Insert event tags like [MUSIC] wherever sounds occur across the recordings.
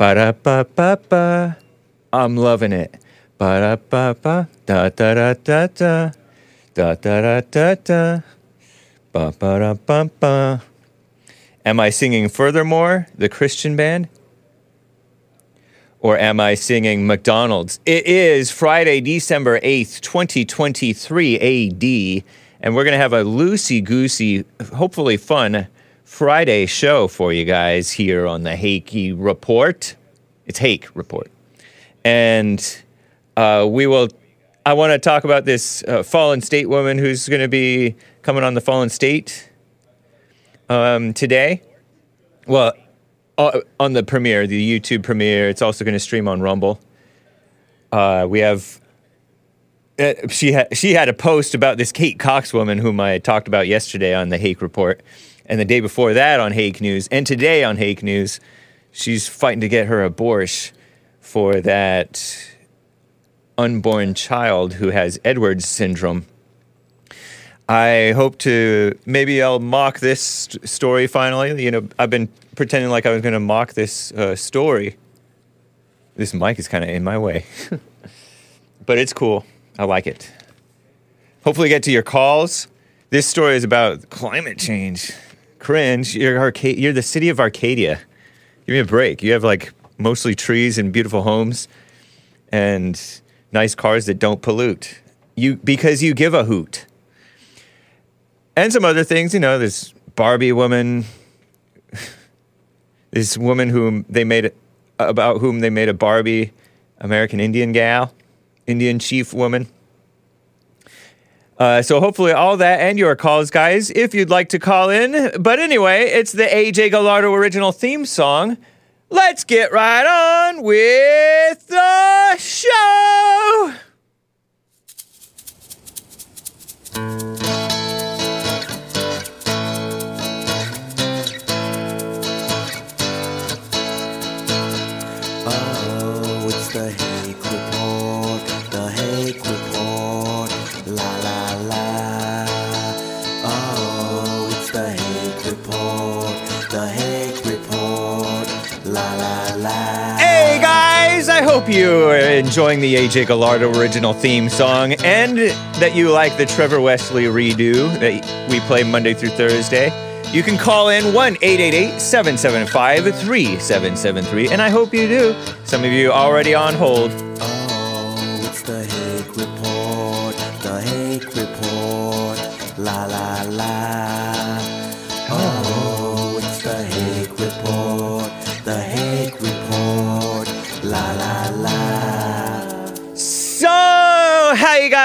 Ba da ba ba ba. I'm loving it. Ba da ba ba. Da da da da da. Da da da da da. Ba ba da ba ba. Am I singing Furthermore, the Christian band? Or am I singing McDonald's? It is Friday, December 8th, 2023 AD, and we're going to have a loosey goosey, hopefully fun Friday show for you guys here on the Hakey Report. It's Hake Report. And uh, we will, I want to talk about this uh, fallen state woman who's going to be coming on the fallen state um, today. Well, uh, on the premiere, the YouTube premiere. It's also going to stream on Rumble. Uh, we have. Uh, she she had a post about this Kate Cox woman whom I talked about yesterday on the Hake Report, and the day before that on Hake News, and today on Hake News, she's fighting to get her abortion for that unborn child who has Edwards syndrome. I hope to maybe I'll mock this st- story finally. You know, I've been pretending like I was going to mock this uh, story. This mic is kind of in my way, [LAUGHS] but it's cool. I like it. Hopefully, get to your calls. This story is about climate change. Cringe. You're Arca- You're the city of Arcadia. Give me a break. You have like mostly trees and beautiful homes, and nice cars that don't pollute. You because you give a hoot and some other things. You know, this Barbie woman, [LAUGHS] this woman whom they made about whom they made a Barbie American Indian gal, Indian chief woman. Uh, so hopefully all that and your calls, guys, if you'd like to call in. But anyway, it's the AJ Gallardo original theme song. Let's get right on with the show. Guys, I hope you are enjoying the AJ Gallardo original theme song and that you like the Trevor Wesley redo that we play Monday through Thursday. You can call in 1 888 775 3773, and I hope you do. Some of you already on hold.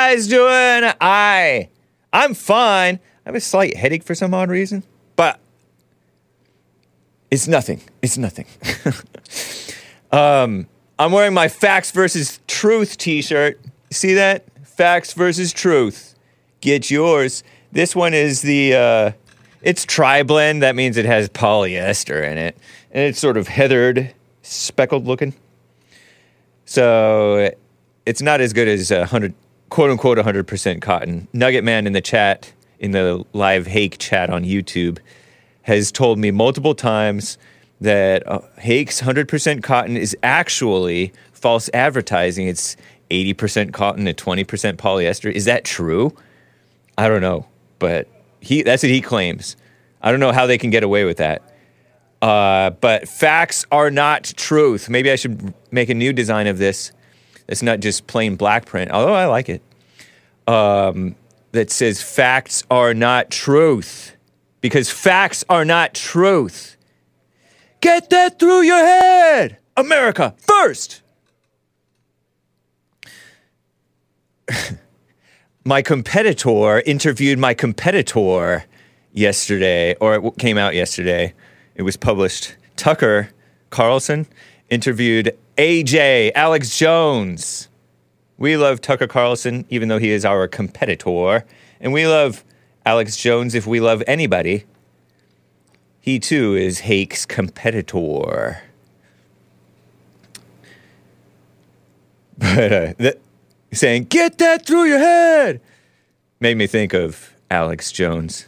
Guys doing? I, I'm fine. I have a slight headache for some odd reason, but it's nothing. It's nothing. [LAUGHS] um, I'm wearing my Facts versus Truth T-shirt. See that? Facts versus Truth. Get yours. This one is the. Uh, it's tri-blend. That means it has polyester in it, and it's sort of heathered, speckled looking. So it's not as good as a hundred, quote unquote, hundred percent cotton. Nugget Man in the chat, in the live Hake chat on YouTube, has told me multiple times that uh, Hake's hundred percent cotton is actually false advertising. It's eighty percent cotton and twenty percent polyester. Is that true? I don't know, but he that's what he claims. I don't know how they can get away with that. Uh, but facts are not truth. Maybe I should make a new design of this. It's not just plain black print, although I like it. Um, that says facts are not truth because facts are not truth. Get that through your head. America first. [LAUGHS] my competitor interviewed my competitor yesterday, or it came out yesterday. It was published. Tucker Carlson interviewed AJ, Alex Jones. We love Tucker Carlson, even though he is our competitor. And we love Alex Jones if we love anybody. He too is Hake's competitor. But uh, saying, get that through your head, made me think of Alex Jones.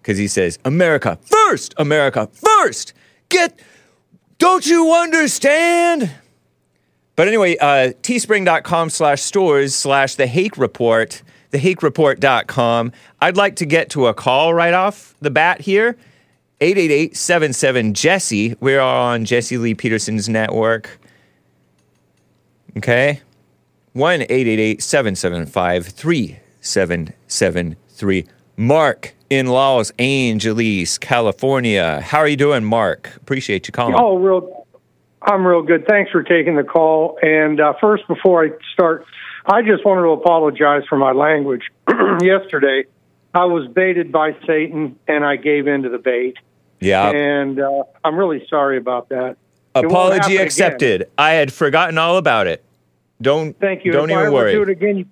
Because he says, America first, America first. Get, Don't you understand? But anyway, uh, teespring.com slash stores slash the Hake Report, thehakereport.com. I'd like to get to a call right off the bat here. 888 Jesse. We are on Jesse Lee Peterson's network. Okay. 1 888 775 3773. Mark in Los Angeles, California. How are you doing, Mark? Appreciate you calling. Oh, real. I'm real good. Thanks for taking the call. And uh, first, before I start, I just wanted to apologize for my language. [CLEARS THROAT] Yesterday, I was baited by Satan, and I gave in to the bait. Yeah. And uh, I'm really sorry about that. Apology happen again. accepted. I had forgotten all about it. Don't Thank you. Don't if even worry. do it again,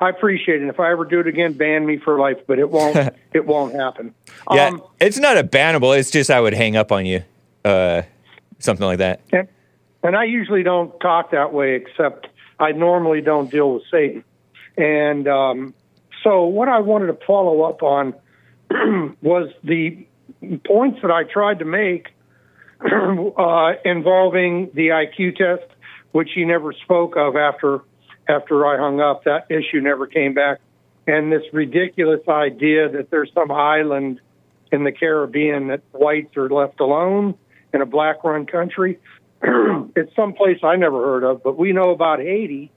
I appreciate it. If I ever do it again, ban me for life. But it won't. [LAUGHS] it won't happen. yeah, Um, it's not a bannable. It's just I would hang up on you, uh, something like that. And, and I usually don't talk that way, except I normally don't deal with Satan. And um, so, what I wanted to follow up on [CLEARS THROAT] was the points that I tried to make [CLEARS THROAT] uh, involving the IQ test, which he never spoke of after after I hung up. That issue never came back, and this ridiculous idea that there's some island in the Caribbean that whites are left alone in a black-run country. [CLEARS THROAT] it's someplace I never heard of, but we know about Haiti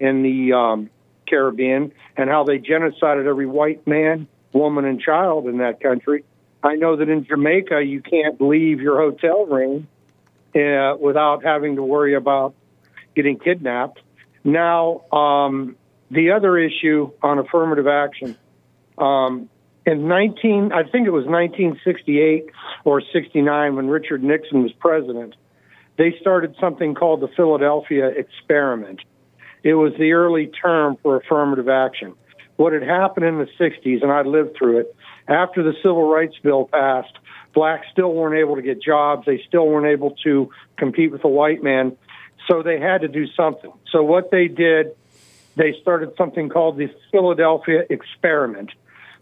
in the um, Caribbean and how they genocided every white man, woman, and child in that country. I know that in Jamaica you can't leave your hotel room uh, without having to worry about getting kidnapped. Now, um, the other issue on affirmative action. Um, in 19, I think it was 1968 or 69 when Richard Nixon was president, they started something called the Philadelphia experiment. It was the early term for affirmative action. What had happened in the 60s, and I lived through it, after the Civil Rights Bill passed, blacks still weren't able to get jobs. They still weren't able to compete with the white man. So they had to do something. So what they did, they started something called the Philadelphia experiment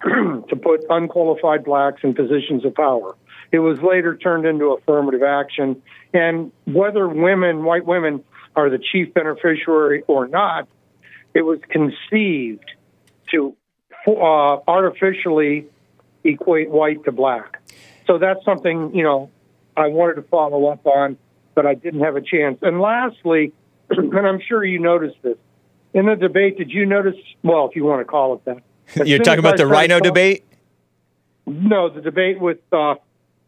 [CLEARS THROAT] to put unqualified blacks in positions of power. It was later turned into affirmative action. And whether women, white women, are the chief beneficiary or not, it was conceived to uh, artificially equate white to black. So that's something, you know, I wanted to follow up on, but I didn't have a chance. And lastly, [CLEARS THROAT] and I'm sure you noticed this, in the debate, did you notice, well, if you want to call it that. You're talking about the rhino talking- debate? No, the debate with uh,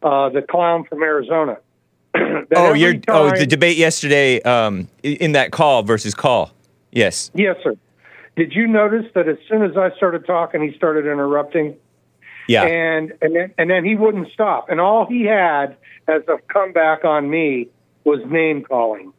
uh, the clown from Arizona. [CLEARS THROAT] Oh, you're oh the debate yesterday um, in that call versus call. Yes. Yes, sir. Did you notice that as soon as I started talking, he started interrupting? Yeah. and and then, and then he wouldn't stop. And all he had as a comeback on me was name calling.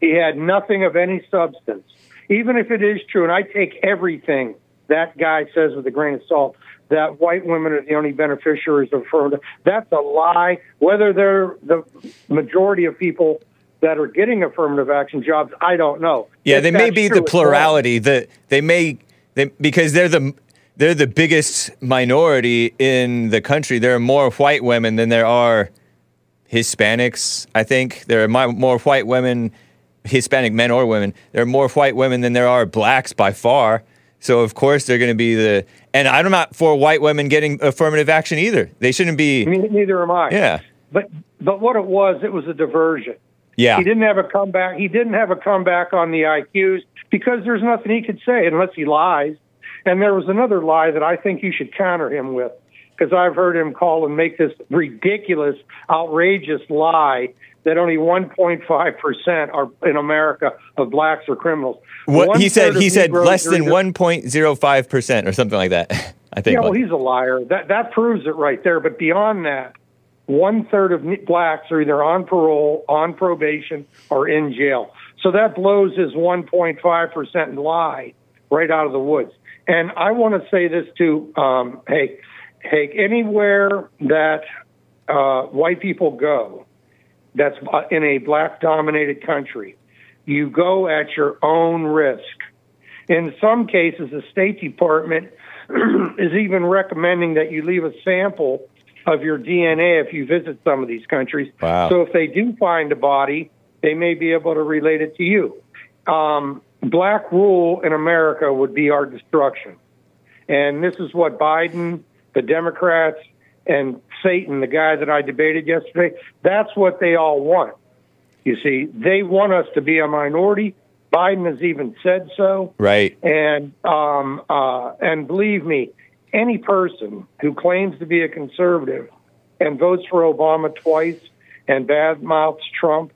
He had nothing of any substance, even if it is true. And I take everything that guy says with a grain of salt. That white women are the only beneficiaries of affirmative. That's a lie. Whether they're the majority of people that are getting affirmative action jobs, I don't know. Yeah, If they may be true, the plurality. The they may they because they're the they're the biggest minority in the country. There are more white women than there are Hispanics. I think there are more white women, Hispanic men or women. There are more white women than there are blacks by far. So of course they're going to be the. And I'm not for white women getting affirmative action either. They shouldn't be. Neither am I. Yeah. But but what it was, it was a diversion. Yeah. He didn't have a comeback. He didn't have a comeback on the IQs because there's nothing he could say unless he lies. And there was another lie that I think you should counter him with because I've heard him call and make this ridiculous, outrageous lie that only 1.5 percent are in America of blacks are criminals. What he said, he said Negroes less than 1.05 percent or something like that. [LAUGHS] I think. Yeah, well, he's a liar. That that proves it right there. But beyond that, one third of blacks are either on parole, on probation, or in jail. So that blows his 1.5 percent lie right out of the woods. And I want to say this to um, hey, hey, anywhere that uh, white people go, that's uh, in a black-dominated country, you go at your own risk. In some cases, the State Department [CLEARS THROAT] is even recommending that you leave a sample of your DNA if you visit some of these countries. Wow. So if they do find a body, they may be able to relate it to you. Um, black rule in America would be our destruction. And this is what Biden, the Democrats, and Satan, the guy that I debated yesterday, that's what they all want. You see, they want us to be a minority. Biden has even said so. Right. And um, uh, and believe me, any person who claims to be a conservative and votes for Obama twice and badmouths Trump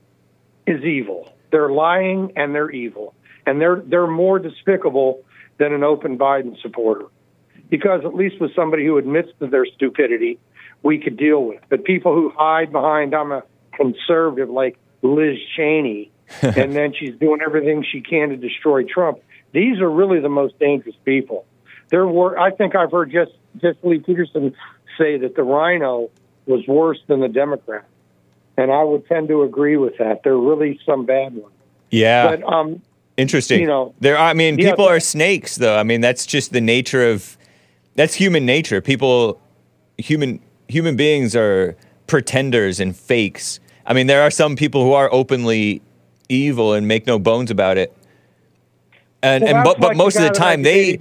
is evil. They're lying and they're evil, and they're they're more despicable than an open Biden supporter, because at least with somebody who admits to their stupidity, we could deal with. But people who hide behind I'm a conservative like Liz Cheney, [LAUGHS] and then she's doing everything she can to destroy Trump. These are really the most dangerous people. There were, I think I've heard just Jesse Lee Peterson say that the Rhino was worse than the Democrat, and I would tend to agree with that. There are really some bad ones. Yeah. But um, Interesting. you know- there. Are, I mean, Yeah, people are snakes, though. I mean, that's just the nature of. That's human nature. People, human human beings are pretenders and fakes. I mean, there are some people who are openly evil and make no bones about it. And Well, and but, but most of the guy that I time they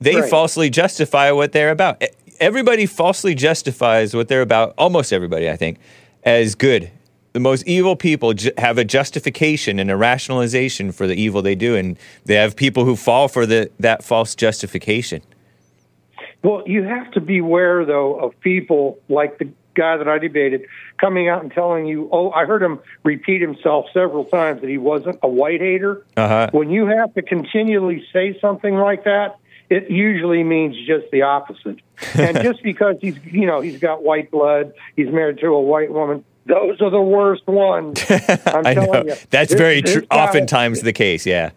they Right. falsely justify what they're about. Everybody falsely justifies what they're about. Almost everybody, I think, as good. The most evil people ju- have a justification and a rationalization for the evil they do, and they have people who fall for the that false justification. Well, you have to beware, though, of people like the guy that I debated coming out and telling you, oh, I heard him repeat himself several times that he wasn't a white hater. Uh-huh. When you have to continually say something like that, it usually means just the opposite. [LAUGHS] and just because he's, you know, he's got white blood, he's married to a white woman, those are the worst ones. [LAUGHS] I'm I know telling you. that's This- very true. Oftentimes the case. Yeah.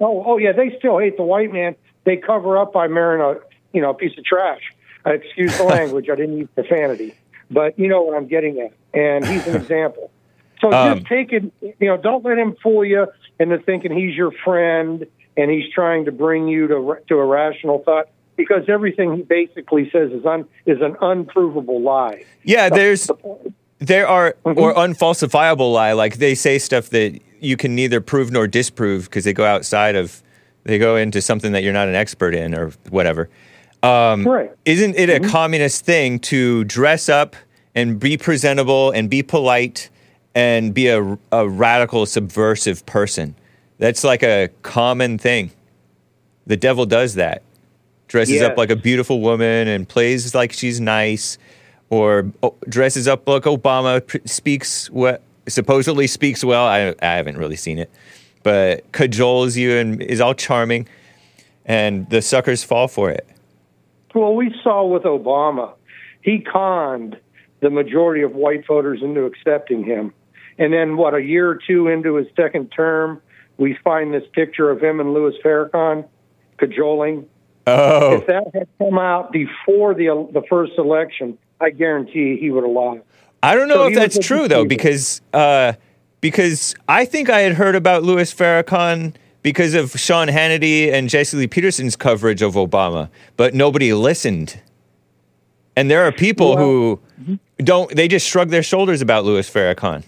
Oh, oh yeah, they still hate the white man. They cover up by marrying a you know a piece of trash. Uh, excuse the [LAUGHS] language. I didn't use profanity, but you know what I'm getting at. And he's an [LAUGHS] example. So Um, just take it. You know, don't let him fool you into thinking he's your friend and he's trying to bring you to to a rational thought. Because everything he basically says is un is an unprovable lie. Yeah. There's The there are Mm-hmm. or unfalsifiable lie. Like they say stuff that you can neither prove nor disprove because they go outside of they go into something that you're not an expert in or whatever. Um, Right. Isn't it a communist thing to dress up and be presentable and be polite and be a, a radical subversive person? That's like a common thing. The devil does that. Dresses up like a beautiful woman and plays like she's nice, or oh, dresses up like Obama, pr- speaks what supposedly speaks well. I, I haven't really seen it, but cajoles you and is all charming, and the suckers fall for it. Well, we saw with Obama, he conned the majority of white voters into accepting him. And then, what, a year or two into his second term, we find this picture of him and Louis Farrakhan cajoling. Oh, If that had come out before the the first election, I guarantee he would have lost. I don't know So if that's true though, because uh, because I think I had heard about Louis Farrakhan because of Sean Hannity and Jesse Lee Peterson's coverage of Obama, but nobody listened. And there are people who mm-hmm. don't; they just shrug their shoulders about Louis Farrakhan.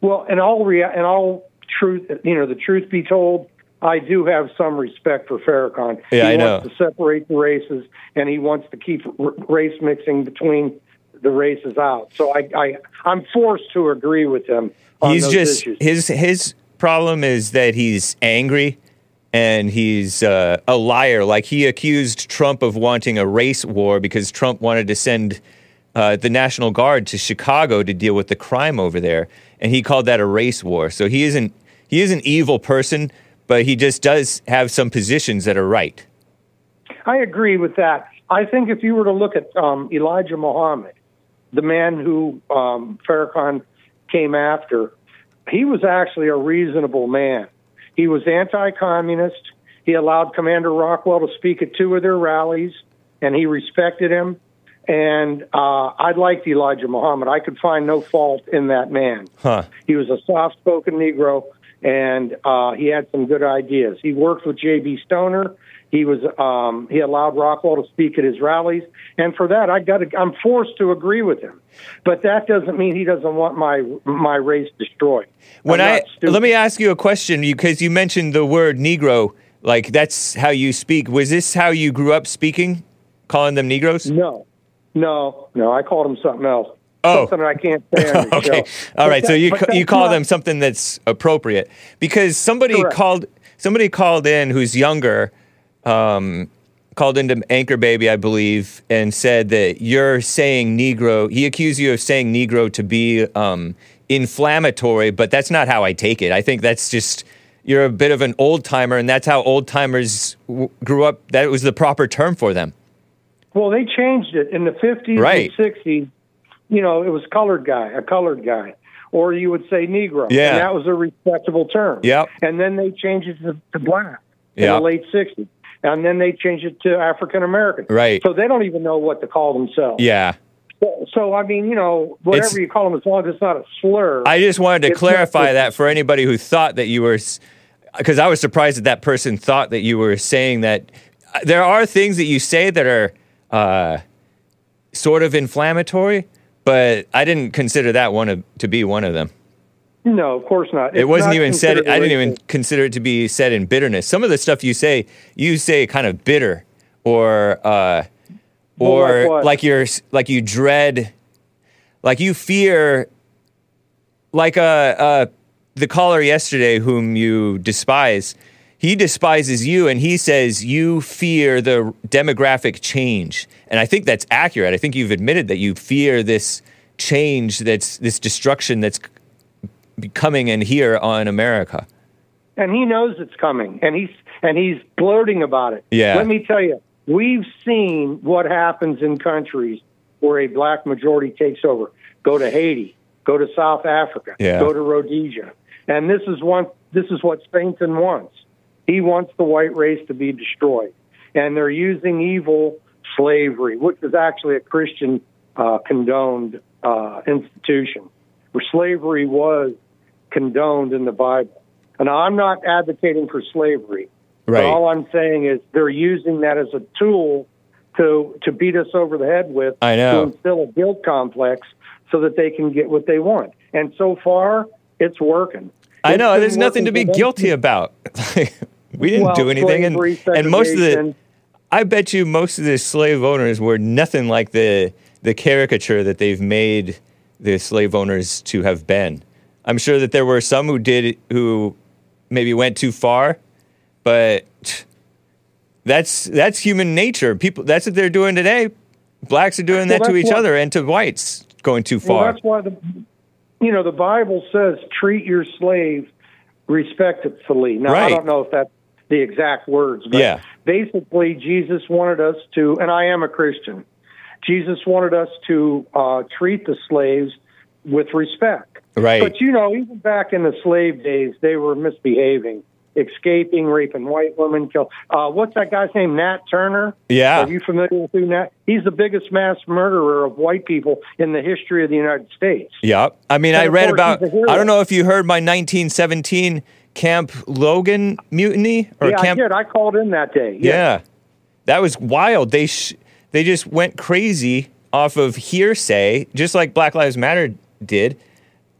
Well, in all rea- in all truth, you know, the truth be told, I do have some respect for Farrakhan. Yeah, he I know. wants to separate the races, and he wants to keep r- race mixing between the races out. So I, I I'm forced to agree with him. On he's just issues. his his problem is that he's angry and he's uh, a liar. Like he accused Trump of wanting a race war because Trump wanted to send uh, the National Guard to Chicago to deal with the crime over there, and he called that a race war. So he isn't he is an evil person, but he just does have some positions that are right. I agree with that. I think if you were to look at um, Elijah Muhammad, the man who um, Farrakhan came after, he was actually a reasonable man. He was anti-communist. He allowed Commander Rockwell to speak at two of their rallies, and he respected him. And uh, I liked Elijah Muhammad. I could find no fault in that man. Huh. He was a soft-spoken Negro, and uh, he had some good ideas. He worked with J.B. Stoner. He was um, he allowed Rockwell to speak at his rallies, and for that I got to, I'm forced to agree with him. But that doesn't mean he doesn't want my my race destroyed. When I let me ask you a question because you mentioned the word Negro, like that's how you speak. Was this how you grew up speaking, calling them Negroes? no, no, no. I called them something else. Oh. something I can't say [LAUGHS] okay. show. All right. so you you call not- them something that's appropriate because somebody Correct. called somebody called in who's younger, um, called into Anchor Baby, I believe, and said that you're saying Negro. He accused you of saying Negro to be um, inflammatory, but that's not how I take it. I think that's just you're a bit of an old timer, and that's how old timers w- grew up. That was the proper term for them. Well, they changed it in the 50s Right. and 60s. You know, it was colored guy, a colored guy, or you would say Negro. Yeah. And that was a respectable term. Yep. And then they changed it to, to black in Yep. the late 60s. And then they changed it to African American. Right. So they don't even know what to call themselves. Yeah. So, so, I mean, you know, whatever It's- you call them, as long as it's not a slur. I just wanted to clarify that for anybody who thought that you were, because I was surprised that that person thought that you were saying that. uh, There are things that you say that are uh, sort of inflammatory, but I didn't consider that one of, to be one of them. No, of course not. It wasn't not even said. I didn't even consider it to be said in bitterness. Some of the stuff you say, you say kind of bitter, or uh, or like like you're like you dread, like you fear, like uh, uh, the caller yesterday whom you despise. He despises you, and he says you fear the demographic change. And I think that's accurate. I think you've admitted that you fear this change, that's this destruction that's coming in here on America. and he knows it's coming, and he's and he's gloating about it. Yeah. Let me tell you, we've seen what happens in countries where a black majority takes over. Go to Haiti, go to South Africa, Yeah. go to Rhodesia, and this is one. This is what Satan wants. He wants the white race to be destroyed, and they're using evil slavery, which is actually a Christian uh, condoned uh, institution, where slavery was condoned in the Bible. And I'm not advocating for slavery. Right. all I'm saying is they're using that as a tool to to beat us over the head with I know. to instill a guilt complex so that they can get what they want. And so far, it's working. I know there's nothing to be working for them. guilty about. [LAUGHS] we didn't Well, do anything, and and most of the. I bet you most of the slave owners were nothing like the the caricature that they've made the slave owners to have been. I'm sure that there were some who did who maybe went too far, but that's that's human nature. People that's what they're doing today. Blacks are doing that Well, to each what- other and to whites going too Well, far. that's why the you know the Bible says treat your slave respectfully. Now I don't know if that's the exact words, but Yeah. basically Jesus wanted us to, and I am a Christian. Jesus wanted us to uh, treat the slaves with respect. Right. But you know, even back in the slave days, they were misbehaving, escaping, raping white women. Kill. Uh, what's that guy's name? Nat Turner. Yeah. Are you familiar with who Nat? He's the biggest mass murderer of white people in the history of the United States. Yep. I mean, And I read about. he's a hero. I don't know if you heard my 1917 Camp Logan mutiny or yeah, Camp. I did. I called in that day. Yeah, that was wild. They sh- they just went crazy off of hearsay, just like Black Lives Matter did,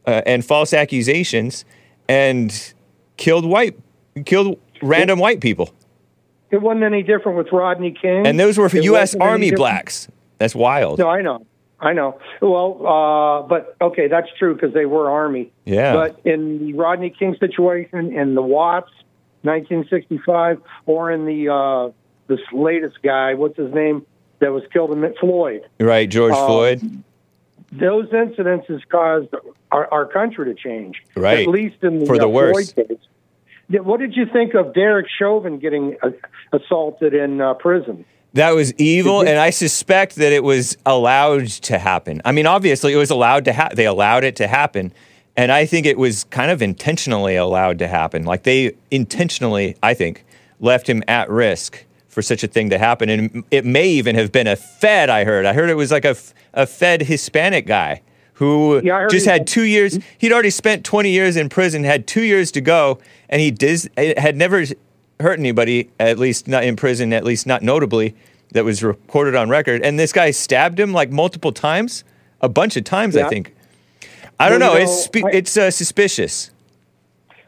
uh, and false accusations, and killed white, killed random white people, It wasn't any different with Rodney King. and those were for U.S. Army blacks. That's wild. No, I know. I know. Well, uh, but okay, that's true because they were Army. Yeah. But in the Rodney King situation, in the Watts, 1965, or in the uh, this latest guy, what's his name, that was killed in Floyd, Right, George Uh, Floyd. those incidences caused our, our country to change. Right. At least in the, For the uh, worse. Case. What did you think of Derek Chauvin getting uh, assaulted in uh, prison? That was evil, and I suspect that it was allowed to happen. I mean, obviously, it was allowed to happen. They allowed it to happen, and I think it was kind of intentionally allowed to happen. Like they intentionally, I think, left him at risk for such a thing to happen, and it may even have been a Fed. I heard. I heard it was like a, a Fed Hispanic guy who Yeah, just had two years. He'd already spent 20 years in prison, had two years to go, and he dis- had never hurt anybody, at least not in prison, at least not notably, that was recorded on record. And this guy stabbed him like multiple times, a bunch of times, I think. I don't know. you It's spe- I- it's uh, suspicious.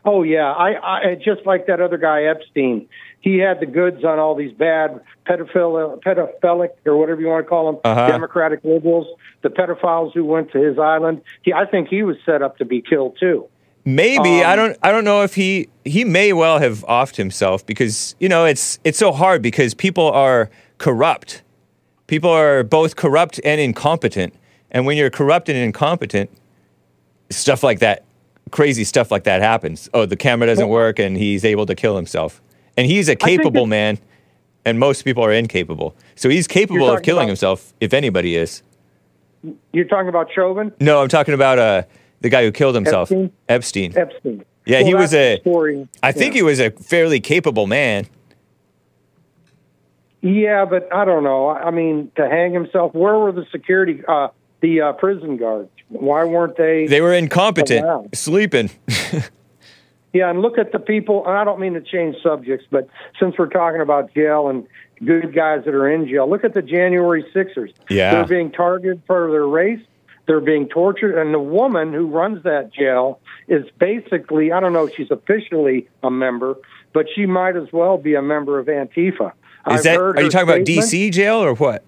Oh yeah, I, I just like that other guy Epstein. He had the goods on all these bad pedophile, pedophilic or whatever you want to call them, Uh-huh. Democratic liberals, the pedophiles who went to his island. He, I think he was set up to be killed too. Maybe I Um, don't. I don't know if he he may well have offed himself because you know it's it's so hard because people are corrupt. People are both corrupt and incompetent, and when you're corrupt and incompetent, stuff like that, crazy stuff like that happens. Oh, the camera doesn't work, and he's able to kill himself. And he's a capable man, and most people are incapable. So he's capable of killing about- himself if anybody is. You're talking about Chauvin, No, I'm talking about uh the guy who killed himself, Epstein? Epstein. Epstein. Yeah, Well, he was a- story. I think yeah. he was a fairly capable man. Yeah, but I don't know. I mean, to hang himself. Where were the security, uh, the uh, prison guards? Why weren't they? They were incompetent, wow. sleeping. [LAUGHS] Yeah, and look at the people. And I don't mean to change subjects, but since we're talking about jail and good guys that are in jail, look at the January Sixers. Yeah. they're being targeted for their race. They're being tortured, and the woman who runs that jail is basically I don't know if she's officially a member, but she might as well be a member of Antifa. Is I've that? heard Are you talking about. DC jail or what?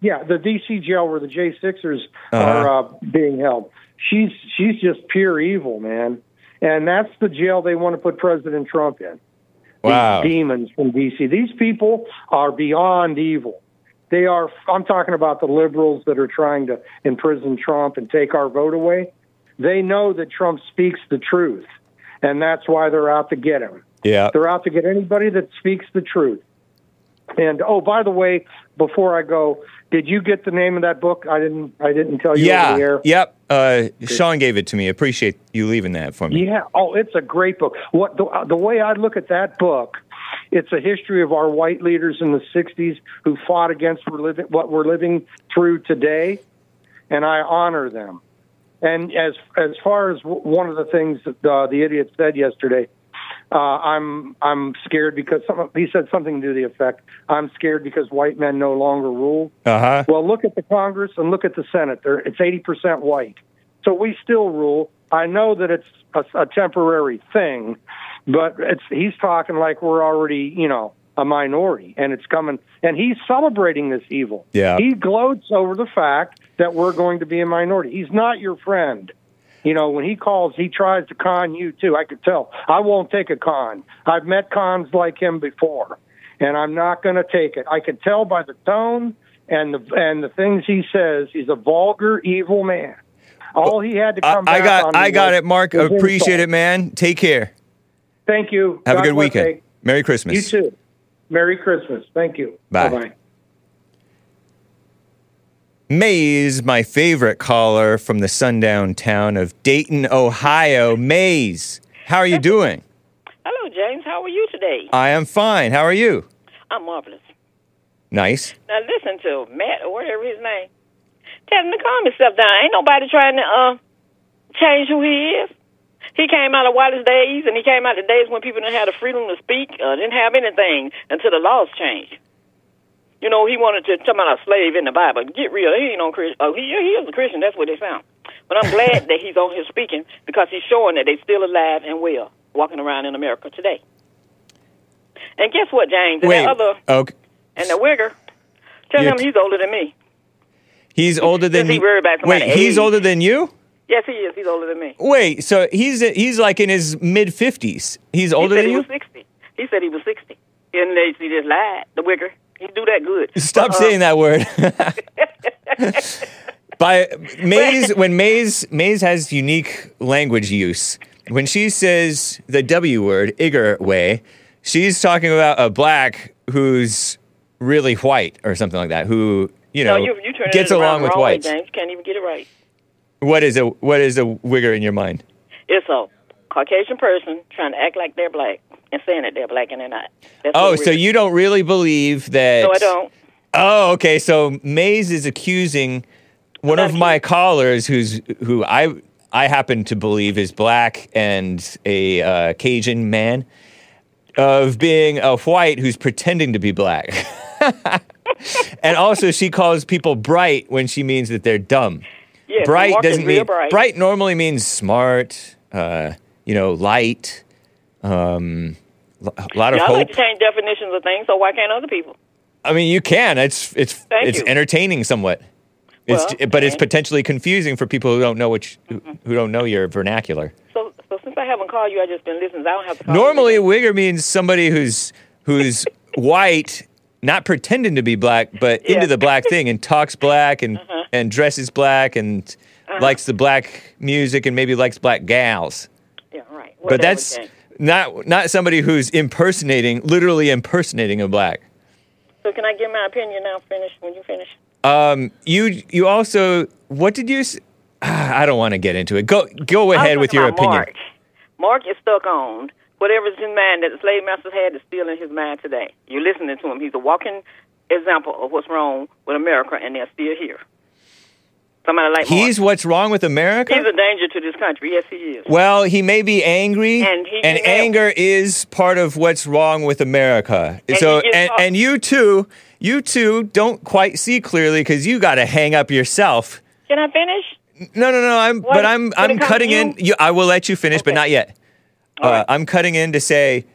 Yeah, the DC jail where the J Sixers Uh-huh. are uh, being held. She's she's just pure evil, man. And that's the jail they want to put President Trump in. Wow. These demons from DC. These people are beyond evil. They are. I'm talking about the liberals that are trying to imprison Trump and take our vote away. They know that Trump speaks the truth, and that's why they're out to get him. Yeah. They're out to get anybody that speaks the truth. And oh, by the way, before I go, did you get the name of that book? I didn't. I didn't tell you Yeah. Yep. Uh, Sean gave it to me. Appreciate you leaving that for me. Yeah. Oh, it's a great book. What the, the way I look at that book, it's a history of our white leaders in the '60s who fought against we're living, what we're living through today, and I honor them. And as as far as one of the things that uh, the idiot said yesterday, uh, I'm I'm scared because some, he said something to the effect, "I'm scared because white men no longer rule." Uh huh. Well, look at the Congress and look at the Senate. They're, it's 80% white. So we still rule. I know that it's a, a temporary thing, but it's he's talking like we're already, you know, a minority and it's coming and he's celebrating this evil. Yeah. He gloats over the fact that we're going to be a minority. He's not your friend. You know, when he calls, he tries to con you too. I could tell. I won't take a con. I've met cons like him before, and I'm not going to take it. I can tell by the tone and the and the things he says. He's a vulgar, evil man. All he had to come I back got. on I got it, Mark. Appreciate it, man. Take care. Thank you. Have a good weekend. you. Merry Christmas. You too. Merry Christmas. Thank you. Bye. Bye. Maze, my favorite caller from the sundown town of Dayton, Ohio. Maze, how are you doing? Hello, James. How are you today? I am fine. How are you? I'm marvelous. Nice. Now listen to Matt or whatever his name. Tell him to calm himself down. Ain't nobody trying to uh change who he is. He came out of Wallace days, and he came out of the days when people didn't have the freedom to speak, uh, didn't have anything until the laws changed. You know, he wanted to talk about a slave in the Bible. Get real. He ain't no Christian. Oh, he, he is a Christian. That's what they found. But I'm glad [LAUGHS] that he's on here speaking because he's showing that they're still alive and well, walking around in America today. And guess what, James? And Wait. that other Okay. and the wigger, tell You're him he's older than me. He's older than he you. worry about Wait, somebody's he's age? older than you? Yes, he is. He's older than me. Wait, so he's he's like in his mid fifties. He's older he said than he you. was 60. He said he was 60. And they he just lied. The wigger. He do that good. Stop Uh-uh. saying that word. [LAUGHS] By Maze, when Maze Maze has unique language use. When she says the W word, Igor way, she's talking about a black who's really white or something like that. Who you know No, you you gets it along with way, whites. James. Can't even get it right. What is a what is a wigger in your mind? It's a Caucasian person trying to act like they're black and saying that they're black and they're not. That's Oh, so you don't really believe that? No, I don't. Oh, okay. So Maze is accusing one of my callers, who's who I I happen to believe is black and a uh, Cajun man, of being a white who's pretending to be black. [LAUGHS] and also, she calls people bright when she means that they're dumb. Yes, bright doesn't mean bright. bright. normally means smart, uh, you know, light, um, a lot of I hope. like to change definitions of things, so why can't other people? I mean, you can. It's it's Thank it's you. entertaining somewhat. It's, Well, but it's potentially confusing for people who don't know which mm-hmm. who don't know your vernacular. So, so since I haven't called you, I just been listening. I don't have to call Normally, you. wigger means somebody who's who's [LAUGHS] white, not pretending to be black, but Yeah. into the black thing and talks black and uh-huh. and dresses black and uh-huh. likes the black music and maybe likes black gals. Yeah, right. But that's. Not not somebody who's impersonating, literally impersonating a black. So can I give my opinion now? Finish when you finish. Um, you you also what did you? Ah, [SIGHS] I don't want to get into it. Go go ahead with your opinion. Mark. Mark is stuck on whatever's in mind that the slave masters had is still in his mind today. You're listening to him. He's a walking example of what's wrong with America, and they're still here. Somebody like He's Mark. what's wrong with America. He's a danger to this country. Yes, he is. well, he may be angry, And help. anger is part of what's wrong with America. And so, and, off- and you too, you too don't quite see clearly because you got to hang up yourself. Can I finish? No, no, no. I'm, What? but I'm, I'm cutting to in. you? You, I will let you finish, but not yet. Uh, right. I'm cutting in to say,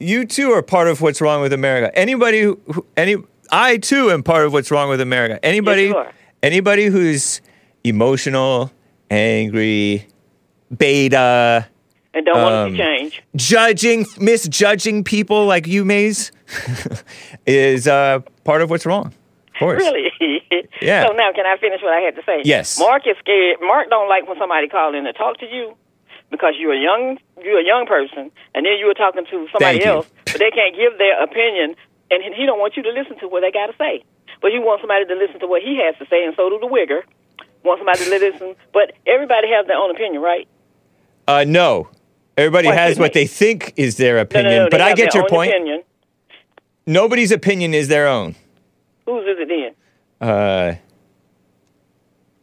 you too are part of what's wrong with America. Anybody who, any, I too am part of what's wrong with America. Anybody, you are. Anybody who's emotional, angry, beta, And don't want Um, to see change. judging, misjudging people like you, Maze, [LAUGHS] is uh, part of what's wrong. Of course. Really? [LAUGHS] Yeah. So now, can I finish what I had to say? Yes. Mark is scared. Mark don't like when somebody call in to talk to you because you're a young you're a young person, and then you were talking to somebody else, but they can't give their opinion, and he- he don't want you to listen to what they got to say. But you want somebody to listen to what he has to say, and so do the wigger. Want somebody to listen, but everybody has their own opinion, right? Uh, no. Everybody Why has what they? they think is their opinion, no, no. but I get your point. Opinion. Nobody's opinion is their own. Whose is it then? Uh,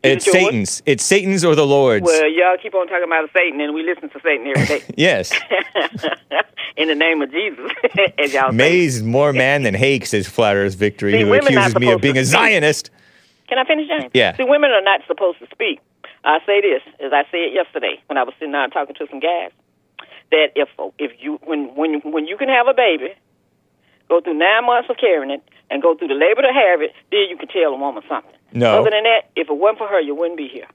Is it's it? Satan's. It's Satan's or the Lord's. Well, y'all keep on talking about Satan, and we listen to Satan every day. [LAUGHS] yes. [LAUGHS] In the name of Jesus, [LAUGHS] as y'all. Maze is more man than Hake, says Flat Earth Victory, See, who accuses me of being a. Zionist. Can I finish, James? Yeah. See, women are not supposed to speak. I say this, as I said yesterday when I was sitting down talking to some guys, that if if you when when when you can have a baby, go through nine months of carrying it, and go through the labor to have it, then you can tell a woman something. No. Other than that, if it wasn't for her, you wouldn't be here.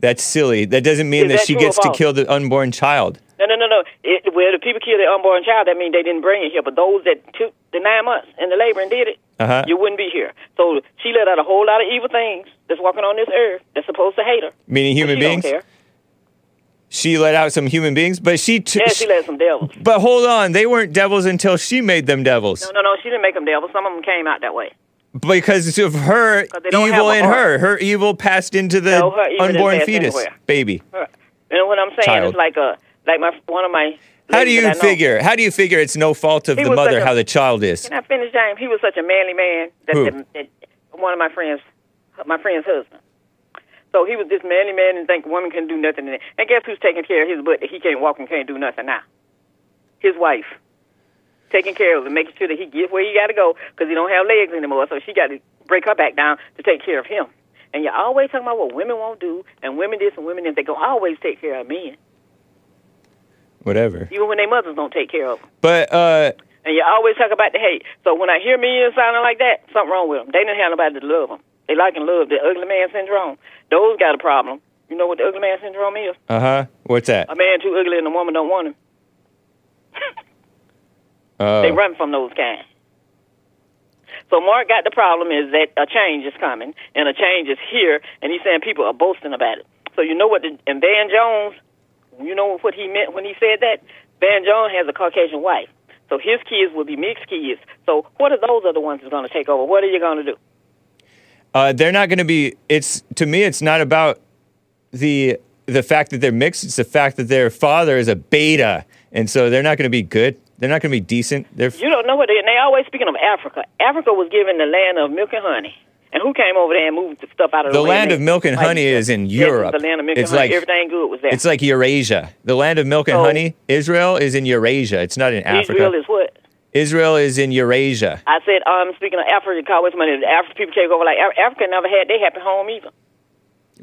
That's silly. That doesn't mean Is that that she gets to kill the unborn child. No, no, no, no. It, well, the people kill their unborn child. That means they didn't bring it here. But those that took the nine months in the labor and did it, Uh-huh. you wouldn't be here. So she let out a whole lot of evil things that's walking on this earth that's supposed to hate her. Meaning human beings. She let out some human beings, but she. T- Yeah, she let some devils. but hold on, they weren't devils until she made them devils. No, no, no. She didn't make them devils. Some of them came out that way. Because of her evil in her. Her evil passed into the No, her unborn fetus, anywhere. baby. You know what I'm saying? Child. It's like a like my one of my. How do you that I know. figure? How do you figure it's no fault of He the mother a- how the child is? Can I finish, James? He was such a manly man. That, Who? that, that one of my friends, my friend's husband. So he was this manly man and think women can do nothing. And and guess who's taking care of his butt that he can't walk and can't do nothing now? His wife. Taking care of him, making sure that he gets where he got to go because he don't have legs anymore. So she got to break her back down to take care of him. And you're always talking about what women won't do and women this and women that they go always take care of men, Whatever. even when their mothers don't take care of them. But uh, And you always talk about the hate. So when I hear men sounding like that, something wrong with them. They didn't have nobody to love them. They like and love the ugly man syndrome. Those got a problem. You know what the ugly man syndrome is? uh huh. What's that? A man too ugly and a woman don't want him. [LAUGHS] Oh. They run from those kind. So Mark got the problem is that a change is coming and a change is here, and he's saying people are boasting about it. So you know what? The, and Van Jones, you know what he meant when he said that. Van Jones has a Caucasian wife, so his kids will be mixed kids. So what are those other ones that's going to take over? What are you going to do? Uh, they're not going to be. It's to me. It's not about the the fact that they're mixed. It's the fact that their father is a beta, and so they're not going to be good. They're not going to be decent. They're You don't know what they. And they always speaking of Africa. Africa was given the land of milk and honey, And who came over there and moved the stuff out of the, The way land of milk and fight honey is in Europe. the land of milk and It's honey. like- Everything good was there. It's like Eurasia. The land of milk and So- honey, Israel, is in Eurasia. It's not in Africa. Israel is what? Israel is in Eurasia. I said, um, speaking of Africa, call what's money? The African people take over like Af- Africa never had their happy home either.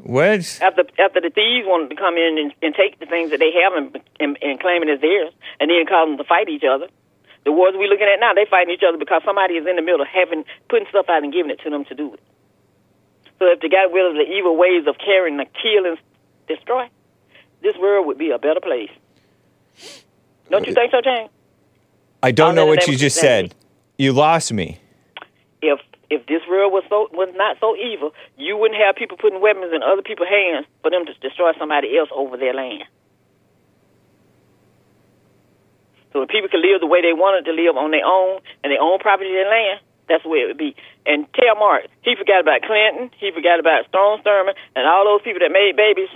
What? After after the thieves wanted to come in and, and take the things that they have and, and and claim it as theirs, and then cause them to fight each other. The wars we're looking at now, they fighting each other because somebody is in the middle, having putting stuff out and giving it to them to do it. So if they got rid of the evil ways of carrying, to kill, and destroy, this world would be a better place. Don't you think so, James? I don't All know what you just said. You lost me. if if this world was so was not so evil, you wouldn't have people putting weapons in other people's hands for them to destroy somebody else over their land. So if people could live the way they wanted to live on their own and their own property and land, that's where it would be. And tell Mark, he forgot about Clinton, he forgot about Strom Thurmond, and all those people that made babies.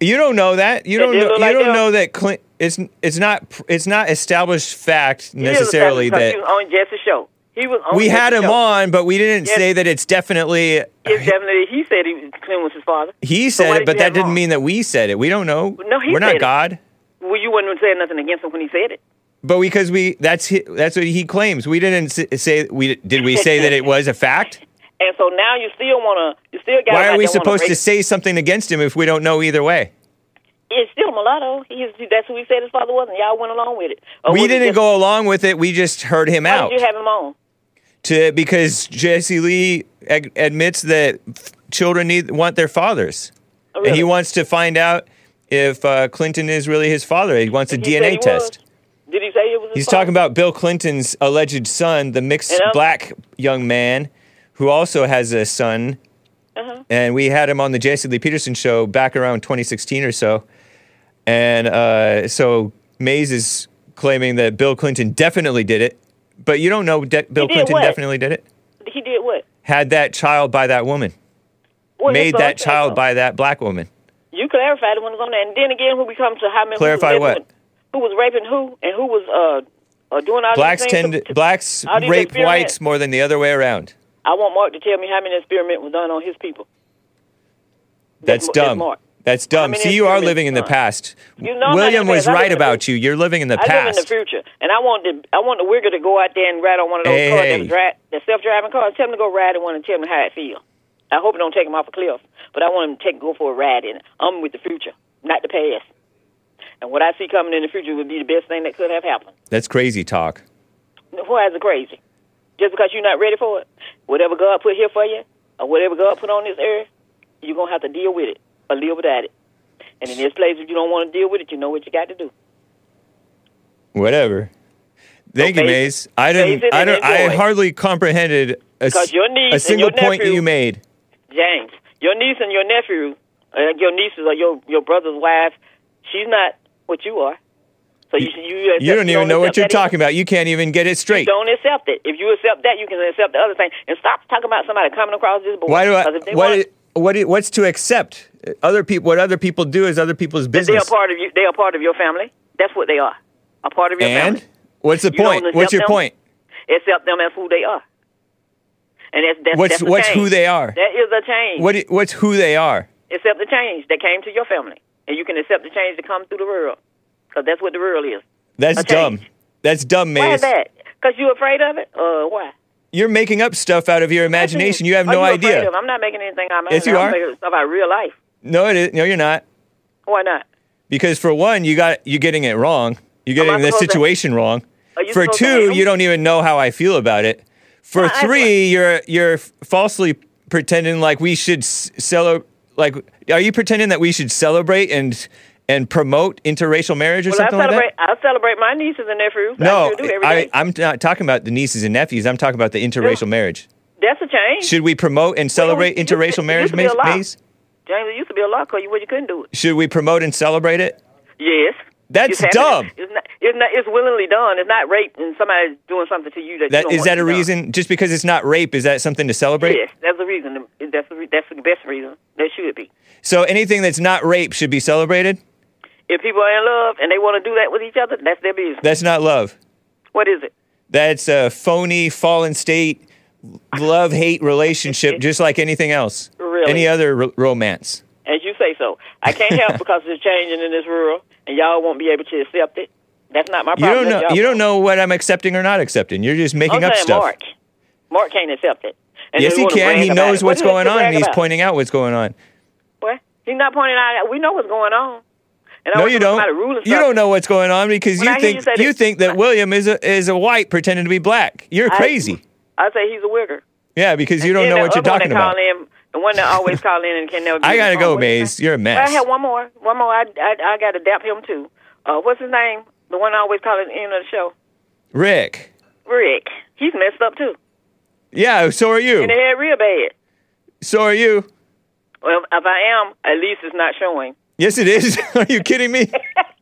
You don't know that. You don't know. look You don't them. know that Clint. It's it's not it's not established fact necessarily that he was on Jesse's show. He was on we had him show. on, but we didn't Yes. say that it's definitely. It's definitely he said he was, Clinton was his father. He said why it, but that didn't on? mean that we said it. We don't know. No, he We're not it. God. Well, you wouldn't say nothing against him when he said it. But because we that's that's what he claims. We didn't say we did we say that it was a fact. [LAUGHS] And so now you still want to, you still got. Why are we supposed to say something against him if we don't know either way? It's still mulatto. He's that's who he said his father was, and y'all went along with it. Or we didn't just- go along with it. We just heard him Why out. did you have him on? to because Jesse Lee ag- admits that children need want their fathers, Oh, and he wants to find out if uh, Clinton is really his father. He wants a DNA test. was? Did he say it was? He's father? talking about Bill Clinton's alleged son, the mixed black young man, who also has a son. Uh-huh. And we had him on the Jesse Lee Peterson show back around 2016 or so. And uh, so Maze is claiming that Bill Clinton definitely did it, but you don't know de- Bill Clinton what? definitely did it. He did what? Had that child by that woman, what made that child by that black woman. You clarified it when it was on there, and then again, who we come to how many? Clarify was what? Who was raping who, and who was uh, uh doing all Blacks these things tend to- to- blacks rape whites more than the other way around. I want Mark to tell me how many experiments was done on his people. That's That's dumb. Mark. That's dumb. See, you are living in the past. You know William was past. I right about you. You're living in the I live in the past. future, and I want the I want the wigger to go out there and ride on one of those Hey, cars hey. that the self driving cars. Tell him to go ride in one and tell me how it feels. I hope it don't take him off a cliff, but I want him to take go for a ride in it. I'm with the future, not the past. And what I see coming in the future would be the best thing that could have happened. That's crazy talk. Why is it crazy? Just because you're not ready for it? Whatever God put here for you, or whatever God put on this earth, you're gonna have to deal with it or live without it. And in this place, if you don't want to deal with it, you know what you got to do. Whatever. Thank So you, Maze. I didn't. I don't. I hardly comprehended a, s- Because your niece a single point you made. James, your niece and your nephew, uh, your nieces or your your brother's wife, she's not what you are. So you you, accept- You don't even know what you're that either. talking about. You can't even get it straight. Don't accept it. If you accept that, you can accept the other thing, and stop talking about somebody coming across this board. Why do I? 'Cause if they What? want- i- What? i- What's to accept? Other people. What other people do is other people's business. They are part of you. They are part of your family. That's what they are. A part of your family. And family. what's the You point? What's your them? point? Accept them as who they are. And that's that's What's that's what's change. who they are? That is a change. What? What's who they are? Accept the change that came to your family, and you can accept the change that comes through the world, because that's what the world is. That's dumb. That's dumb, Why is that? Because you're afraid of it, or why? You're making up stuff out of your imagination. You have no idea. I'm not making anything out of Yes, you I'm are. making stuff out of real life. No, it is. No, you're not. Why not? Because for one, you got you're getting it wrong. You're getting the supposed to- situation wrong. For two, you don't even know how I feel about it. For three, you're you're falsely pretending like we should celebrate. Like, are you pretending that we should celebrate and and promote interracial marriage or Well, something like celebrate. that? I celebrate my nieces and nephews. No, sure do every I, I'm not talking about the nieces and nephews. I'm talking about the interracial marriage. That's a change. Should we promote and celebrate to- interracial it marriage, used to be a law. James, it used to be a law because you, well, you couldn't do it. Should we promote and celebrate it? Yes. That's It's dumb. It's not, it's not. It's willingly done. It's not rape and somebody's doing something to you that. you That don't is want that a be done. reason? Just because it's not rape, is that something to celebrate? Yes, that's the reason. That's the, that's the best reason. That should be. So anything that's not rape should be celebrated. If people are in love and they want to do that with each other, that's their business. That's not love. What is it? That's a phony, fallen state, love hate relationship, [LAUGHS] just like anything else. Really? Any other ro- romance. As you say so. I can't help because it's changing in this world, and y'all won't be able to accept it. That's not my problem. You don't know. You don't know what I'm accepting or not accepting. You're just making I'm up stuff. Mark. Mark can't accept it. And Yes, he can. He knows what's What going on, and he's about? pointing out what's going on. What? He's not pointing out. We know what's going on. And No, you don't. and You don't know what's going on because When you think you you that- think that William is a is a white pretending to be black. You're crazy. I say he's a wigger. Yeah, because you don't know what you're talking about. In, the one that always call in and can never. I gotta go. Maze. You're a mess. I have one more. One more. I, I, I got to dap him too. Uh, what's his name? The one I always calling in of the show. Rick. Rick. He's messed up too. Yeah, so are you. In the head real bad. So are you. Well, if I am, at least it's not showing. Yes, it is. [LAUGHS] Are you kidding me?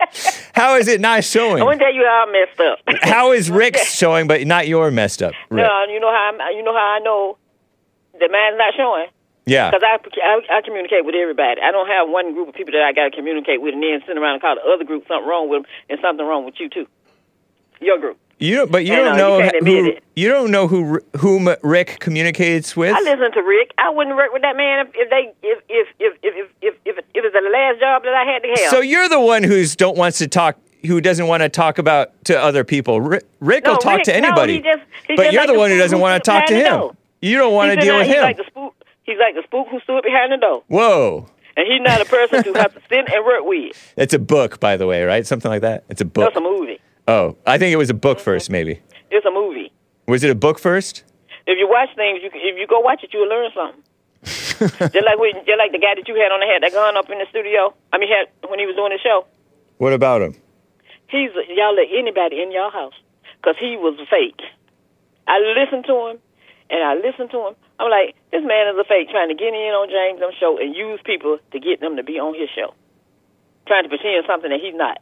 [LAUGHS] How is it not showing? I want to tell you how I'm messed up. [LAUGHS] How is Rick's showing, but not your messed up? Rick? No, you know how I'm, you know how I know the man's not showing Yeah. because I, I I communicate with everybody. I don't have one group of people that I got to communicate with and then sit around and call the other group something wrong with them and something wrong with you too. Your group. You don't, but you And, don't uh, know you who you don't know who whom Rick communicates with. I listen to Rick. I wouldn't work with that man if, if they if if if if if if, if, if it's the last job that I had to have. So you're the one who's don't wants to talk, who doesn't want to talk about to other people. Rick, Rick No, will talk Rick- to no, anybody, he just- he but you're like the one who doesn't want to talk to him. door. You don't want to deal with him. Like the spook, he's like the spook who stood behind the door, Whoa, and he's not a person to have to [LAUGHS] sit and work with. it's a book, by the way, right? Something like that. It's a book. That's a movie. Oh, I think it was a book first, maybe. It's a movie. Was it a book first? If you watch things, you, if you go watch it, you'll learn something. [LAUGHS] just like when, just like the guy that you had on the had that gun up in the studio. I mean, had when he was doing the show. What about him? He's y'all let anybody in your house because he was fake. I listened to him, and I listened to him. I'm like, this man is a fake, trying to get in on James' them show and use people to get them to be on his show, trying to pretend something that he's not.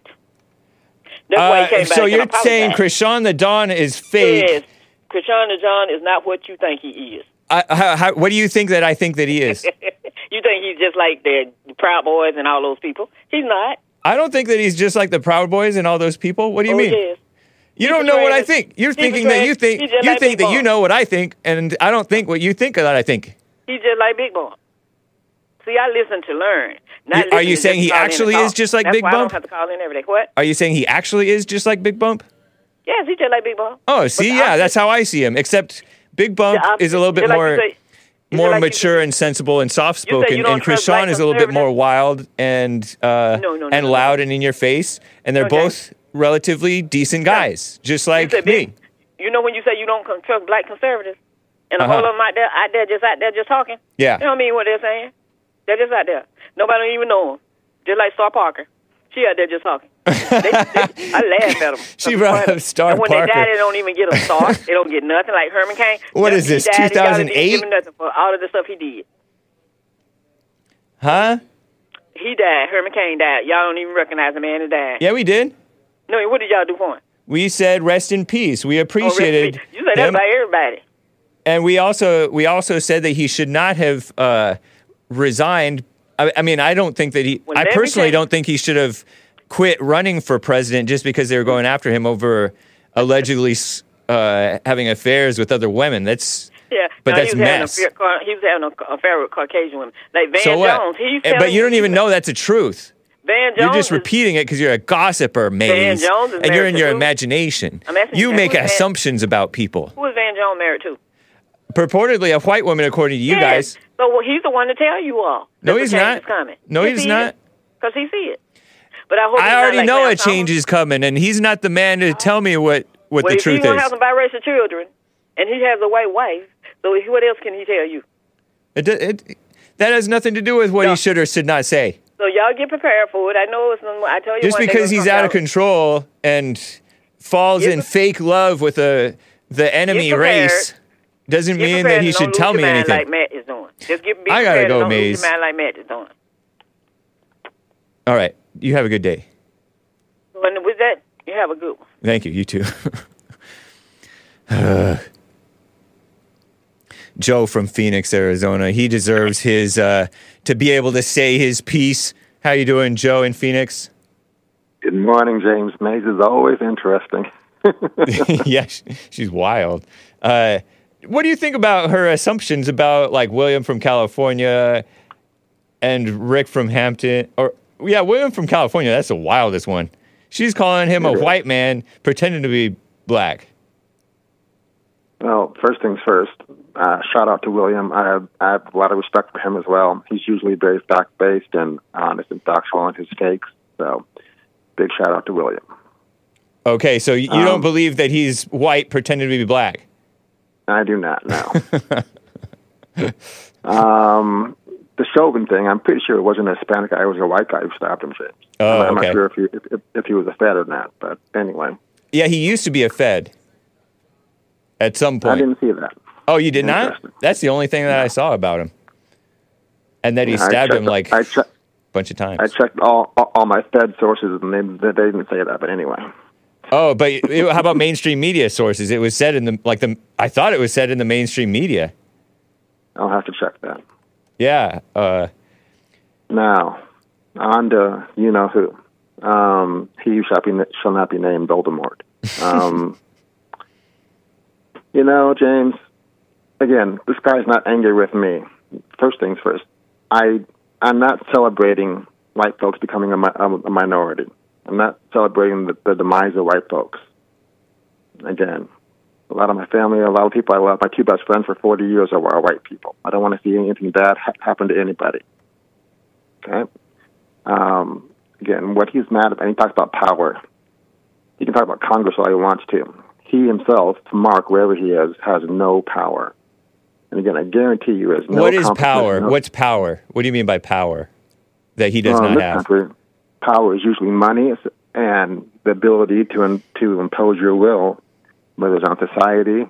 That's why he Uh, so you're saying. Crishaun the Don is fake? Yes, Crishaun the Don is not what you think he is. I, how, how, what do you think that I think that he is? [LAUGHS] you think he's just like the Proud Boys and all those people? He's not. I don't think that he's just like the Proud Boys and all those people. What do you oh, mean? yes. You don't know what I think. You're thinking that you think you think that you know what I think, and I don't think what you think that I think. He's just like Big Bump. See, I listen to learn. Not are you saying he call in and actually is just like That's Big why I Bump? don't have to call in every day. What? Are you saying he actually is just like Big Bump? Yes, he's just like Big Bump. Oh, see, yeah, opposite- that's how I see him. Except Big Bump is a little bit like more say- more like mature and sensible and soft spoken, and Crishaun is a little bit more wild and uh, No, no, no, and loud and in your face, and they're Okay. both relatively decent guys, just like say me. You know when you say you don't trust black conservatives, and a Uh-huh. whole of them out there, out there, just out there, just talking. Yeah. You know what I mean? What they're saying? They're just out there. Nobody don't even know them. Just like Star Parker. She out there just talking. [LAUGHS] They- they- I laugh at them. She brought up Star and when Parker. they die, they don't even get a star. [LAUGHS] they don't get nothing. Like Herman Cain. What is this, died, and y'all didn't 2008? Nothing for all of the stuff he did. Huh? He died. Herman Cain died. Y'all don't even recognize the man who died. Yeah, we did. No, what did y'all do for him? We said rest in peace. We Oh, appreciated peace. You say that about everybody. and we also we also said that he should not have uh, resigned. I, I mean, I don't think that he. When I personally became- don't think he should have quit running for president just because they were going after him over allegedly uh, having affairs with other women. That's Yeah, But no, that's he was having mess. A, affair- he was having a affair with Caucasian women, like Van so what? Jones. He's Eh, but you don't even know that's a truth. Van Jones. You're just repeating it because you're a gossiper, Maze, Jones is and you're in your who? imagination. You make Van- assumptions about people. Who is Van Jones married to? Purportedly a white woman, according to you Yes. guys. So well, he's the one to tell you all. No, he's not. No, he's not. Because he see it. But I hope. I already like know a change is coming, and he's not the man to tell me what, what Well, the if truth he's gonna is. have some biracial children, and he has a white wife, so what else can he tell you? It, it, that has nothing to do with what No. he should or should not say. So y'all get prepared for it. I know it's. I tell you. Just because he's out of control and falls Get in fake love with a, the enemy race doesn't Get mean that he should tell me anything. Like Matt is doing. Just get. I gotta go, Maze. like Matt is doing. All right. You have a good day. And with that, you have a good one. Thank you. You too. [LAUGHS] Uh, Joe from Phoenix, Arizona. He deserves his uh, to be able to say his piece. How you doing, Joe in Phoenix? Good morning, James. Maze is always interesting. [LAUGHS] [LAUGHS] yeah, she's wild. Uh, what do you think about her assumptions about like William from California and Rick from Hampton? Or yeah, William from California. That's the wildest one. She's calling him a white man pretending to be black. Well, first things first. Uh, shout out to William. I have, I have a lot of respect for him as well. He's usually very fact based and honest and factual in his takes. So, big shout out to William. Okay, so you don't Um, believe that he's white pretending to be black? I do not know. [LAUGHS] [LAUGHS] um, the Chauvin thing, I'm pretty sure it wasn't a Hispanic guy; it was a white guy who stopped him. Oh, I'm okay. not sure if he if, if, if he was a Fed or not, but anyway, Yeah, he used to be a Fed at some point. I didn't see that. Oh, you did not? That's the only thing that I saw about him. And that he I stabbed him like a bunch of times. I checked all all, all my Fed sources, and they they didn't say that. But anyway, Oh, but it- how about mainstream media sources? It was said in the like the I thought it was said in the mainstream media. I'll have to check that. Yeah. Uh, Now, on to you know who. Um, he shall, be, shall not be named Voldemort. [LAUGHS] Um, you know, James, again, this guy's not angry with me. First things first, I, I'm not celebrating white folks becoming a, a minority. I'm not celebrating the, the demise of white folks. Again, a lot of my family, a lot of people I love, my two best friends for 40 years are, white people. I don't want to see anything bad ha- happen to anybody. Okay? Um, again, what he's mad about, and he talks about power. He can talk about Congress all he wants to. He himself, Mark, wherever he is, has no power. And again, I guarantee you, has no what is power? no- What's power? What do you mean by power? That he does in not have. country, power is usually money and the ability to to impose your will, whether it's on society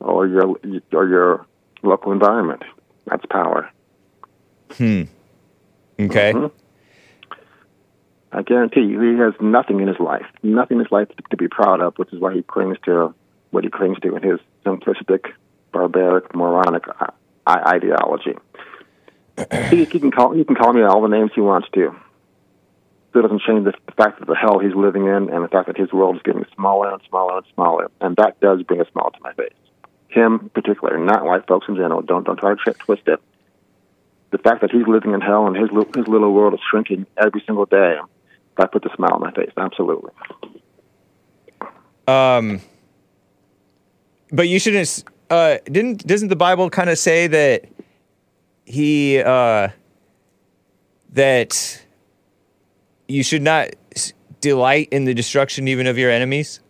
or your or your local environment. That's power. Hmm. Okay. Mhm. I guarantee you, he has nothing in his life, nothing in his life to be proud of, which is why he clings to what he clings to in his simplistic, barbaric, moronic uh, ideology. he can call he can call me all the names he wants to. It doesn't change the, the fact that the hell he's living in and the fact that his world is getting smaller and smaller and smaller, and that does bring a smile to my face. Him, particularly, not white folks in general. Don't don't try to twist it. The fact that he's living in hell and his his little world is shrinking every single day, that puts a smile on my face. Absolutely. Um, but you shouldn't. Uh, didn't doesn't the Bible kind of say that he uh, that you should not delight in the destruction even of your enemies?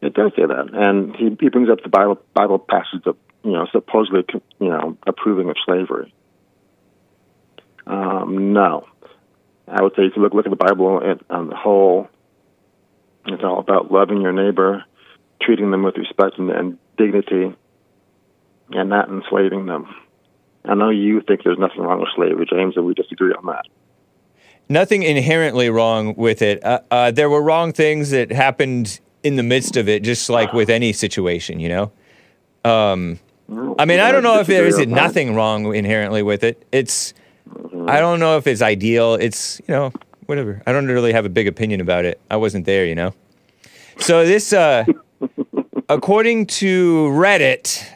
It does say that, and he, he brings up the Bible Bible passage of you know supposedly you know approving of slavery. Um, no, I would say if you look look at the Bible on the whole, it's all about loving your neighbor, treating them with respect and, and dignity, and not enslaving them. I know you think there's nothing wrong with slavery, James, and we disagree on that. Nothing inherently wrong with it. Uh, uh, there were wrong things that happened in the midst of it, just like with any situation, you know. Um, I mean, I don't know if there is Disagree on that. nothing wrong inherently with it. It's, I don't know if it's ideal. It's, you know, whatever. I don't really have a big opinion about it. I wasn't there, you know. So this, uh, [LAUGHS] according to Reddit,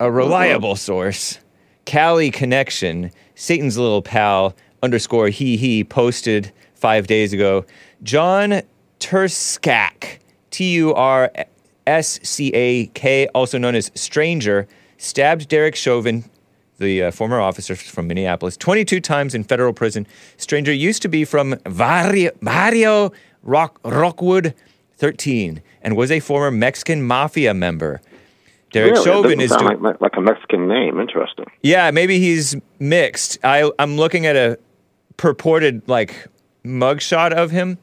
a reliable source, Cali Connection, Satan's little pal underscore he he posted five days ago. John Turscak, T U R S C A K, also known as Stranger, stabbed Derek Chauvin, the uh, former officer from Minneapolis, 22 times in federal prison. Stranger used to be from Barrio, Rock, Rockwood 13 and was a former Mexican mafia member. Derek Really? Chauvin is. like, like a Mexican name. Interesting. yeah, maybe he's mixed. I I'm looking at a purported like mugshot of him.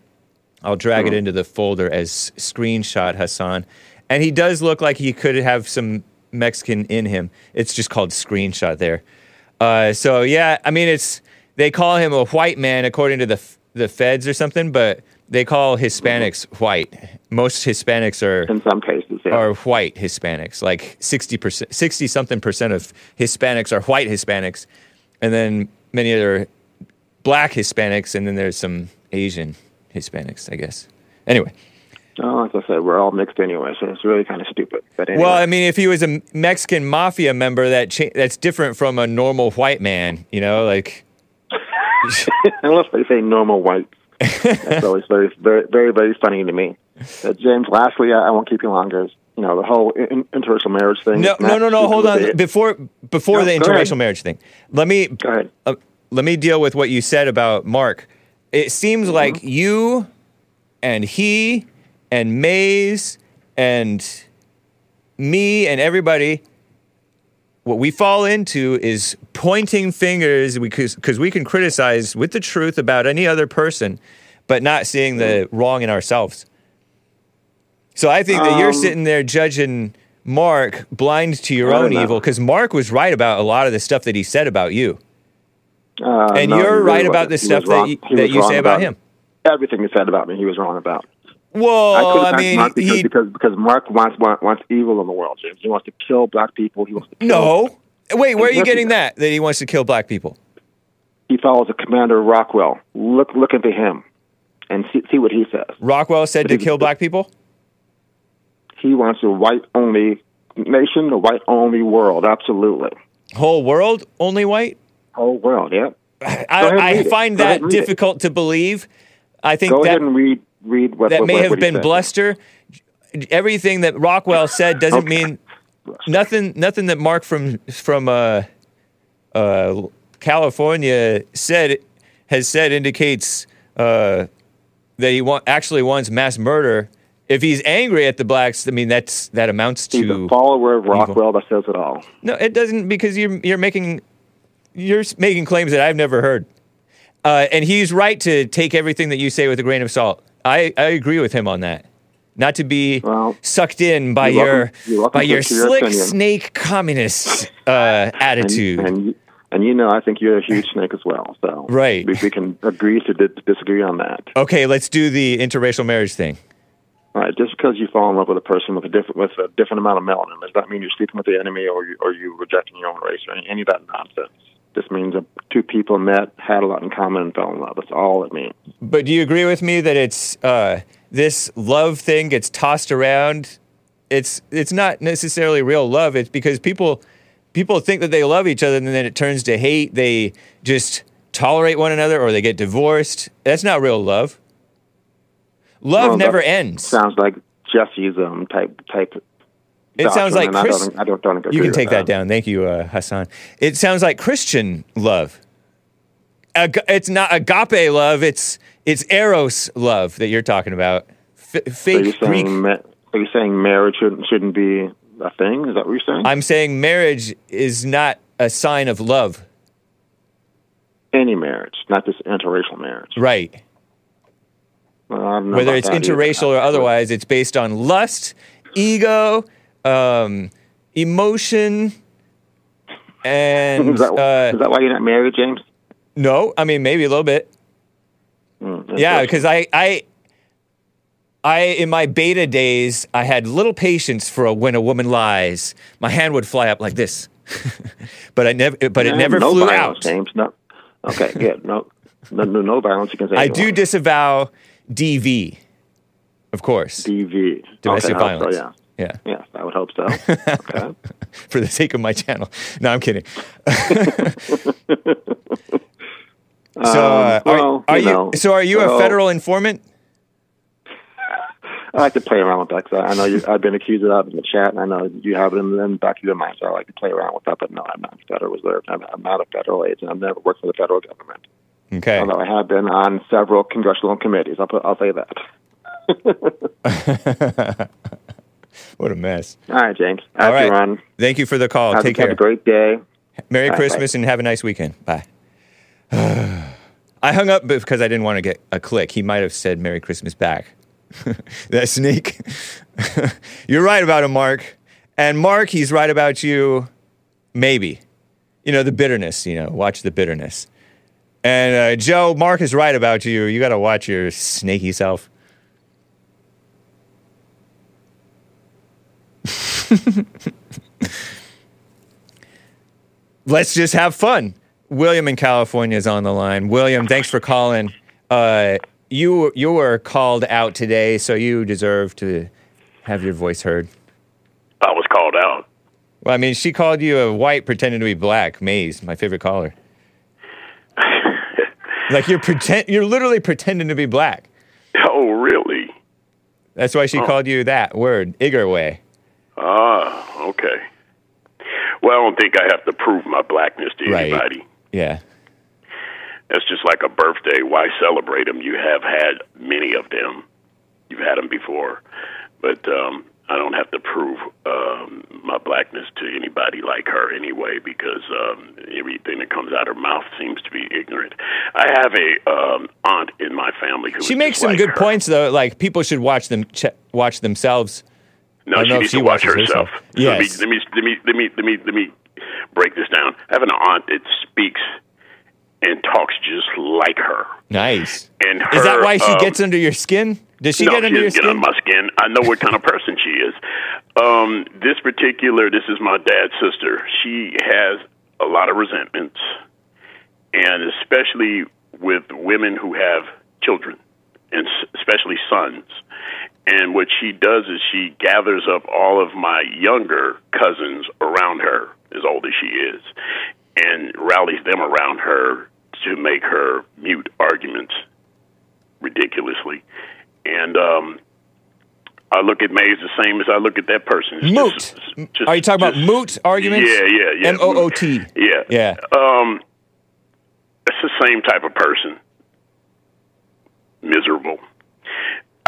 I'll drag it into the folder as screenshot Hassan. And he does look like he could have some Mexican in him. It's just called screenshot there. Uh, so yeah, I mean it's they call him a white man according to the f- the feds or something, but they call Hispanics white. Most Hispanics are In some cases, yeah. are white Hispanics. Like 60%, 60 something percent of Hispanics are white Hispanics. And then many other black Hispanics. And then there's some Asian Hispanics, I guess. Anyway, Oh, like I said, we're all mixed anyway, so it's really kind of stupid. But anyway, Well, I mean, if he was a Mexican mafia member, that cha- that's different from a normal white man. You know, like [LAUGHS] unless they say normal whites, [LAUGHS] that's always very, very, very, very funny to me. Uh, James, lastly, I, I won't keep you longer. You know the whole in, interracial marriage thing. no, no, no, no. Hold on. it. Before before No, the go ahead. interracial marriage thing, let me Go ahead. uh, let me deal with what you said about Mark. It seems Mm-hmm. like you and he and Maze and me and everybody, what we fall into is pointing fingers because because we can criticize with the truth about any other person, but not seeing the wrong in ourselves. So I think that you're Um, sitting there judging Mark blind to your own know. evil because Mark was right about a lot of the stuff that he said about you. Uh, And no, you're right about the He stuff that you- that you say about him. Everything he said about me, he was wrong about. I Well, couldn't I mean, Mark because, he because because Mark wants, wants wants evil in the world, James. He wants to kill black people. He wants to kill no. Wait, where are you getting that? That he wants to kill black people? He follows the commander Rockwell. Look look into him, and see, see what he says. Rockwell said to kill black people. He wants a white only nation, a white only world. Absolutely, Whole world only white. whole world. Yeah. I, I find that read it. difficult to believe. I think Go that ahead and read read what that what, may what, have been said. bluster. Everything that Rockwell said doesn't Okay. mean nothing. Nothing that Mark from from uh, uh, California said has said indicates uh, that he want, actually wants mass murder. If he's angry at the blacks, I mean that's that amounts to He's a follower of Rockwell. That says it all. no. It doesn't because you're you're making you're making claims that I've never heard. Uh, and he's right to take everything that you say with a grain of salt. I, I agree with him on that. Not to be Well, sucked in by your welcome- by your slick snake communist uh, and, attitude. and you- and you know, I think you're a huge snake as well. So Right. we, we can agree to di- disagree on that. okay, let's do the interracial marriage thing. Right, just because you fall in love with a person with a different with a different amount of melanin does not mean you're sleeping with the enemy or you, or you rejecting your own race or any, any of that nonsense. This means that two people met, had a lot in common, and fell in love. That's all it means. But do you agree with me that it's uh, this love thing gets tossed around? It's it's not necessarily real love. It's because people people think that they love each other and then it turns to hate. They just tolerate one another or they get divorced. That's not real love. Love Well, never ends. Sounds like Jesse's um type type. It sounds like and I don't, I don't, don't agree You can take that down. Thank you, uh, Hassan. It sounds like Christian love. Ag- it's not agape love. It's it's eros love that you're talking about. F- So you're Greek. saying ma- so you're saying marriage shouldn't shouldn't be a thing? Is that what you're saying? I'm saying marriage is not a sign of love. Any marriage, not just interracial marriage. Right. Well, Whether it's that either. interracial or otherwise, it's based on lust, ego, um, emotion, and [LAUGHS] is, that, uh, is that why you're not married, James? no, I mean maybe a little bit. Mm, Yeah, because I, I, I, in my beta days, I had little patience for a, when a woman lies. My hand would fly up like this, [LAUGHS] but I never, but it never no flew violence, out. James. No. Okay, good. No, no, no, violence against I do disavow DV, of course, DV. domestic okay, violence. So, yeah. yeah, Yes, I would hope so. [LAUGHS] Okay. for the sake of my channel. No, I'm kidding. [LAUGHS] so, uh, Um, well, are, are you know, so, are you a federal informant? [LAUGHS] I like to play around with that 'cause I I know you, I've been accused of that in the chat, and I know you have it in, the back of your mind. So I like to play around with that. But no, I'm not federal reserve. I'm, I'm not a federal agent. I've never worked for the federal government, Okay. although I have been on several congressional committees. I'll put, I'll say that. [LAUGHS] what a mess. All right, James. All have right. run. Thank you for the call. Have, Take have care. a great day. Merry Bye, Christmas and have a nice weekend. Bye. [SIGHS] I hung up because I didn't want to get a click. He might have said Merry Christmas back. [LAUGHS] that sneak. [LAUGHS] You're right about him, Mark. And Mark, he's right about you. Maybe. You know, the bitterness, you know, watch the bitterness. And uh, Joe, Mark is right about you. You got to watch your snaky self. [LAUGHS] Let's just have fun. William in California is on the line. William, thanks for calling. Uh, you you were called out today, so you deserve to have your voice heard. I was called out. Well, I mean, she called you a white pretending to be black. Maze, my favorite caller. Like you're pretend, you're literally pretending to be black. Oh, really? That's why she Oh. called you that word, Igorway. Ah, okay. Well, I don't think I have to prove my blackness to Right. anybody. Yeah. That's just like a birthday. Why celebrate them? You have had many of them. You've had them before, but um, I don't have to prove um, my blackness to anybody like her anyway, because um, everything that comes out of her mouth seems to be ignorant. I have a um, aunt in my family who She makes some like good her. points though. Like people should watch them ch- watch themselves. No, she needs she to watch watches herself. herself. Yes. Let me, let me let me let me let me break this down. I have an aunt that speaks and talks just like her. Nice. And her, Is that why she um, gets under your skin? Does she no, get under she your get on my skin. I know what kind of person she is. Um, this particular, this is my dad's sister. She has a lot of resentments, and especially with women who have children, and especially sons. And what she does is she gathers up all of my younger cousins around her, as old as she is, and rallies them around her to make her mute arguments ridiculously. And um, I look at Maze the same as I look at that person. It's Moot. just- just- Are you talking about just- moot arguments? Yeah, yeah, yeah. M O O T. Yeah. Yeah. Um, it's the same type of person. Miserable.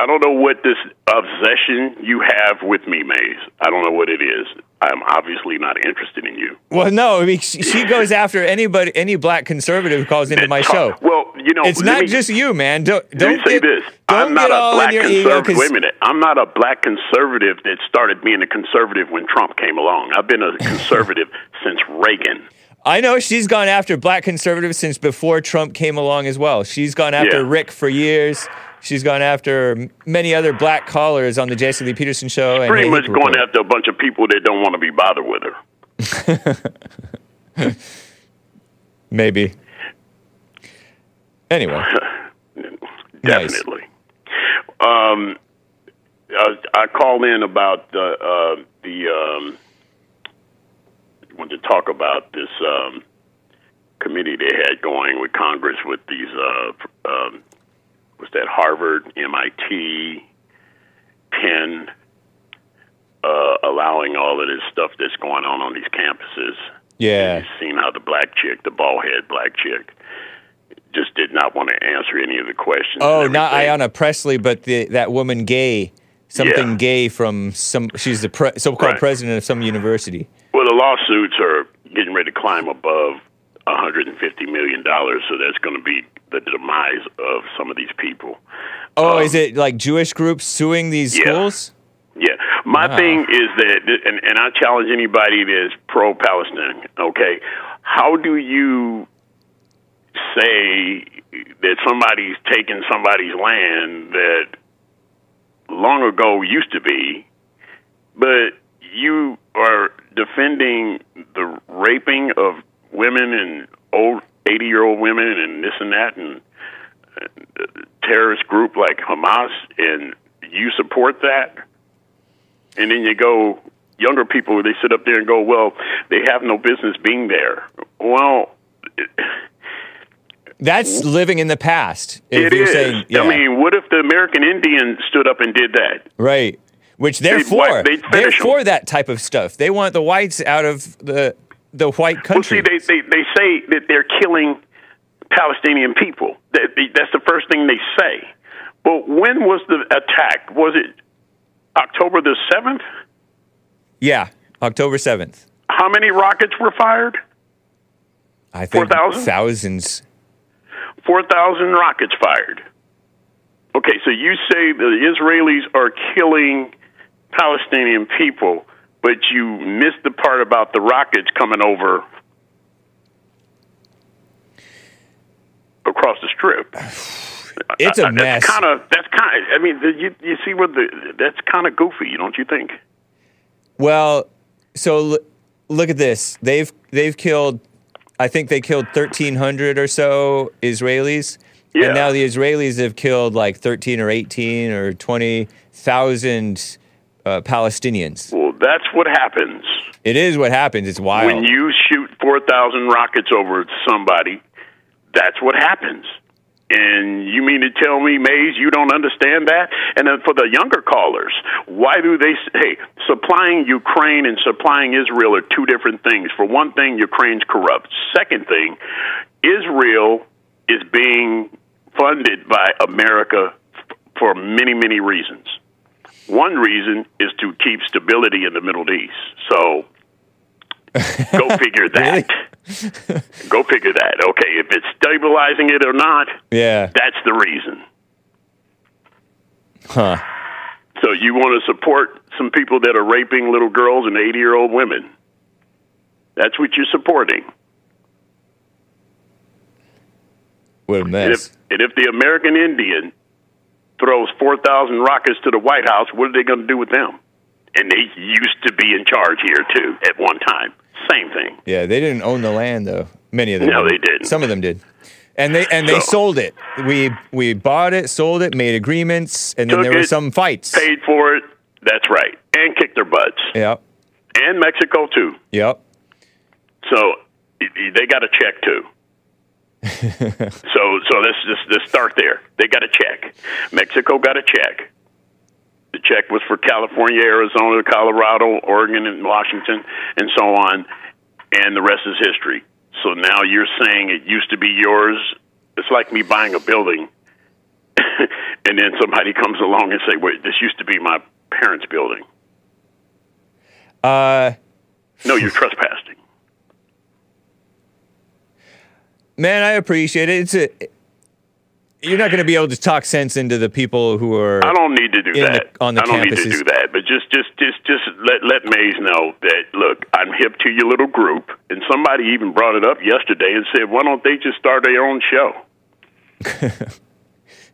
I don't know what this obsession you have with me, Maze. I don't know what it is. I'm obviously not interested in you. Well, no, I mean, she, goes after anybody, any black conservative who calls into my show. Well, you know, It's not me- just you, man. Don't don't say get, this. Don't I'm not a black in your ego conservative. Wait a minute. I'm not a black conservative that started being a conservative when Trump came along. I've been a [LAUGHS] conservative since Reagan. I know she's gone after black conservatives since before Trump came along as well. She's gone after Yeah. Rick for years. She's gone after many other black callers on the Jesse Lee Peterson show. and Pretty much going after a bunch of people that don't want to be bothered with her. [LAUGHS] Maybe. Anyway, [LAUGHS] Nice. Definitely. Um, I, I called in about the uh, the um, wanted to talk about this um, committee they had going with Congress with these uh, um, was that Harvard, MIT, Penn, uh, allowing all of this stuff that's going on on these campuses. yeah. You've seen how the black chick, the bald head black chick, just did not want to answer any of the questions. Oh, not. Ayanna Pressley, but the, that woman Gay, something Yeah. Gay from some. She's the pre, so-called Right. president of some university. Well, the lawsuits are getting ready to climb above 150 million dollars, so that's going to be the demise of some of these people. Oh, Um, is it like Jewish groups suing these Yeah. schools? Yeah, my Wow. thing is that, and, and I challenge anybody that is pro-Palestine. Okay, how do you say that somebody's taking somebody's land that long ago used to be, but you are defending the raping of women and old eighty-year-old women and this and that and uh, terrorist group like Hamas, and you support that? and then you go younger people they sit up there and go well they have no business being there well That's living in the past. If it you're is saying, yeah, i mean what if the american indian stood up and did that right. Which they're They'd for. wipe- they're for that type of stuff. They want the whites out of the the white well country. see they, they they say that they're killing palestinian people that, that's the first thing they say but when was the attack was it october the 7th yeah, October seventh. how many rockets were fired I think 4,000? thousands. 4,000 rockets fired. Okay, so you say the Israelis are killing Palestinian people, but you missed the part about the rockets coming over across the strip. [SIGHS] It's a mess. That's kind of that's kind. I mean, you you see what the that's kind of goofy, don't you think? Well, so l- look at this. They've they've killed. I think they killed thirteen hundred or so Israelis, Yeah. And now the Israelis have killed like 13 or 18 or 20,000 uh, Palestinians. Well, that's what happens It is what happens. It's wild. when you shoot 4,000 rockets over somebody. That's what happens. And you mean to tell me, Maze, you don't understand that? And then for the younger callers, why do they s- hey, supplying Ukraine and supplying Israel are two different things. For one thing, Ukraine's corrupt. Second thing, Israel is being funded by America f- for many, many reasons. One reason is to keep stability in the Middle East. So go [LAUGHS] figure that. go figure that. Okay, if it's stabilizing it or not, yeah. that's the reason. Huh. So you want to support some people that are raping little girls and 80 year old women. That's what you're supporting. What a And mess. if, and if the American Indian throws 4,000 rockets to the White House, what are they going to do with them? And they used to be in charge here, too, at one time. Same thing. Yeah, they didn't own the land though. Many of them. No, didn't. they didn't. Some of them did. And they and they So- sold it. We we bought it, sold it, made agreements, and then Took there were some fights. Paid for it. That's right. And kicked their butts. Yep. And Mexico, too. Yep. So i- i- they got a check, too. [LAUGHS] so so let's just let's start there. They got a check. Mexico got a check. The check was for California, Arizona, Colorado, Oregon, and Washington, and so on. And the rest is history. So now you're saying it used to be yours. It's like me buying a building, [LAUGHS] and then somebody comes along and say, "Wait, this used to be my parents' building." Uh No, you're trespassing. Man, I appreciate it. It's a you're not going to be able to talk sense into the people who are I don't need to do in the- that. on the I don't need to do that. But just, just, just, just let let Maze know that look, I'm hip to your little group, and somebody even brought it up yesterday and said, why don't they just start their own show? [LAUGHS]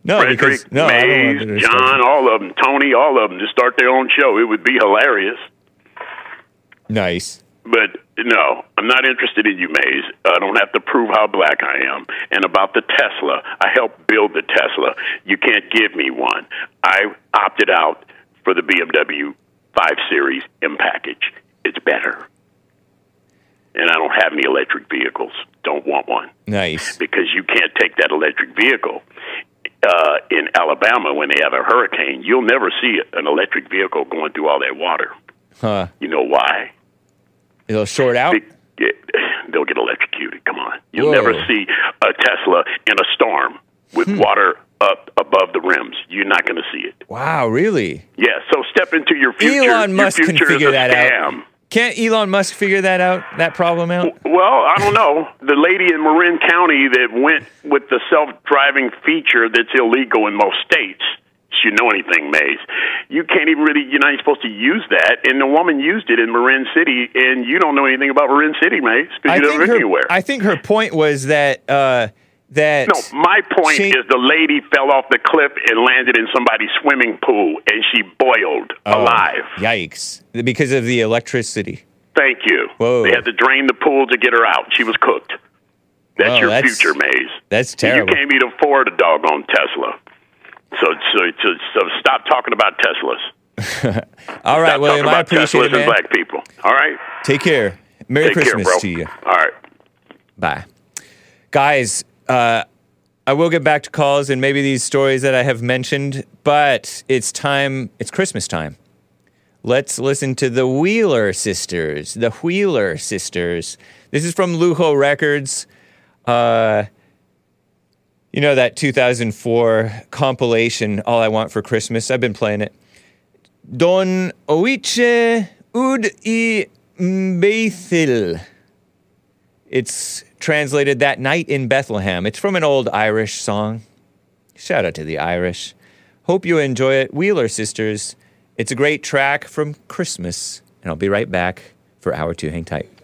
No, Frederick, because no, I don't want Maze, John, all of them, Tony, all of them, just start their own show. It would be hilarious. Nice. But no, I'm not interested in you, Maze. I don't have to prove how black I am. And about the Tesla, I helped build the Tesla. You can't give me one. I opted out for the BMW 5 Series M package. It's better. And I don't have any electric vehicles. Don't want one Nice. because you can't take that electric vehicle. Uh, in Alabama, when they have a hurricane, you'll never see an electric vehicle going through all that water. Huh. You know why? It'll short out. They- they'll get electrocuted. Come on. You'll Whoa. never see a Tesla in a storm with Hmm. water up above the rims. You're not going to see it. Wow, really? Yeah, so step into your future. Elon Musk your can figure that scam. out. Can't Elon Musk figure that out? That problem out? Well, I don't know. The lady in Marin County that went with the self-driving feature that's illegal in most states. You know anything, Maze? You can't even really. You're not even supposed to use that. And the woman used it in Marin City, and you don't know anything about Marin City, Maze, because you been her, anywhere. I think her point was that uh, that No, my point She- is the lady fell off the cliff and landed in somebody's swimming pool, and she boiled Oh, alive. Yikes! Because of the electricity. Thank you. Whoa. They had to drain the pool to get her out. She was cooked. That's Oh, your that's- future, Maze. That's And You can't even afford a doggone Tesla. So, so, so, so stop talking about Teslas. [LAUGHS] All right, Stop William. I appreciate Teslas it, man. and black people. All right? Take care. Merry Take Christmas care, to you. All right. Bye. Guys, uh, I will get back to calls and maybe these stories that I have mentioned, but it's time, it's Christmas time. Let's listen to the Wheeler Sisters. The Wheeler Sisters. This is from Lujo Records. Uh, you know that 2004 compilation, All I Want for Christmas? I've been playing it. Don Oíche Úd i mBeithil. It's translated That Night in Bethlehem. It's from an old Irish song. Shout out to the Irish. Hope you enjoy it. Wheeler Sisters. It's a great track from Christmas. And I'll be right back for hour two. Hang tight.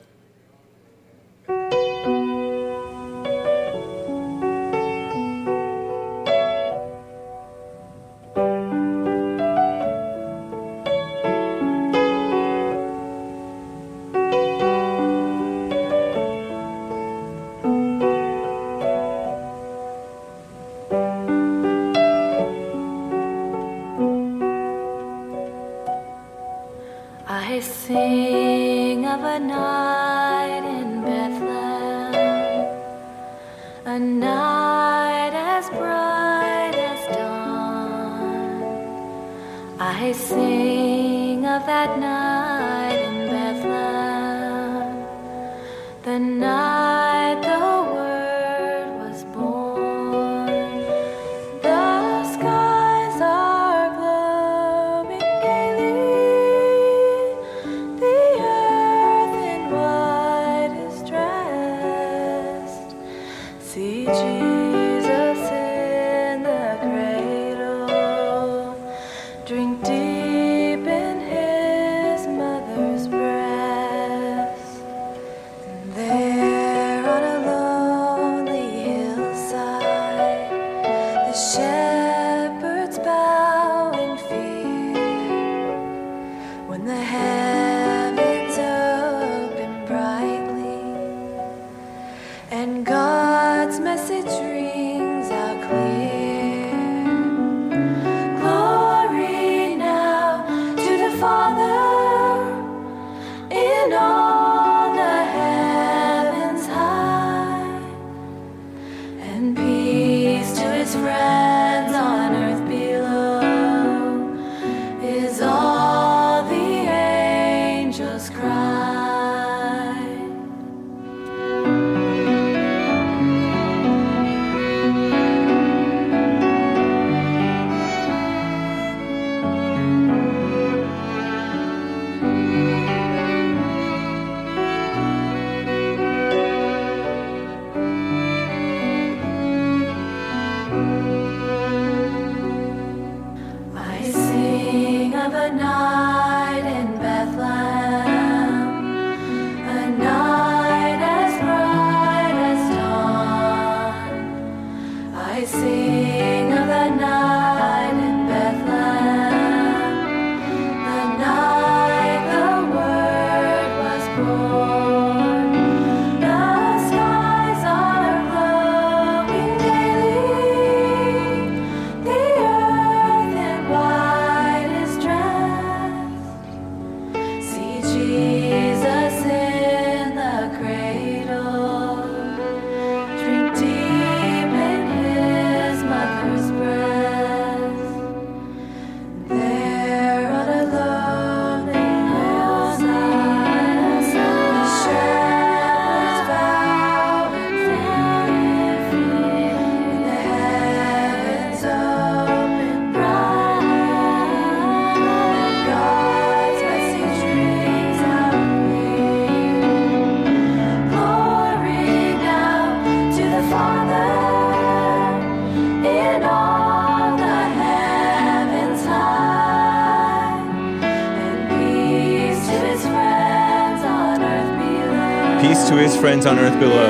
friends on earth below.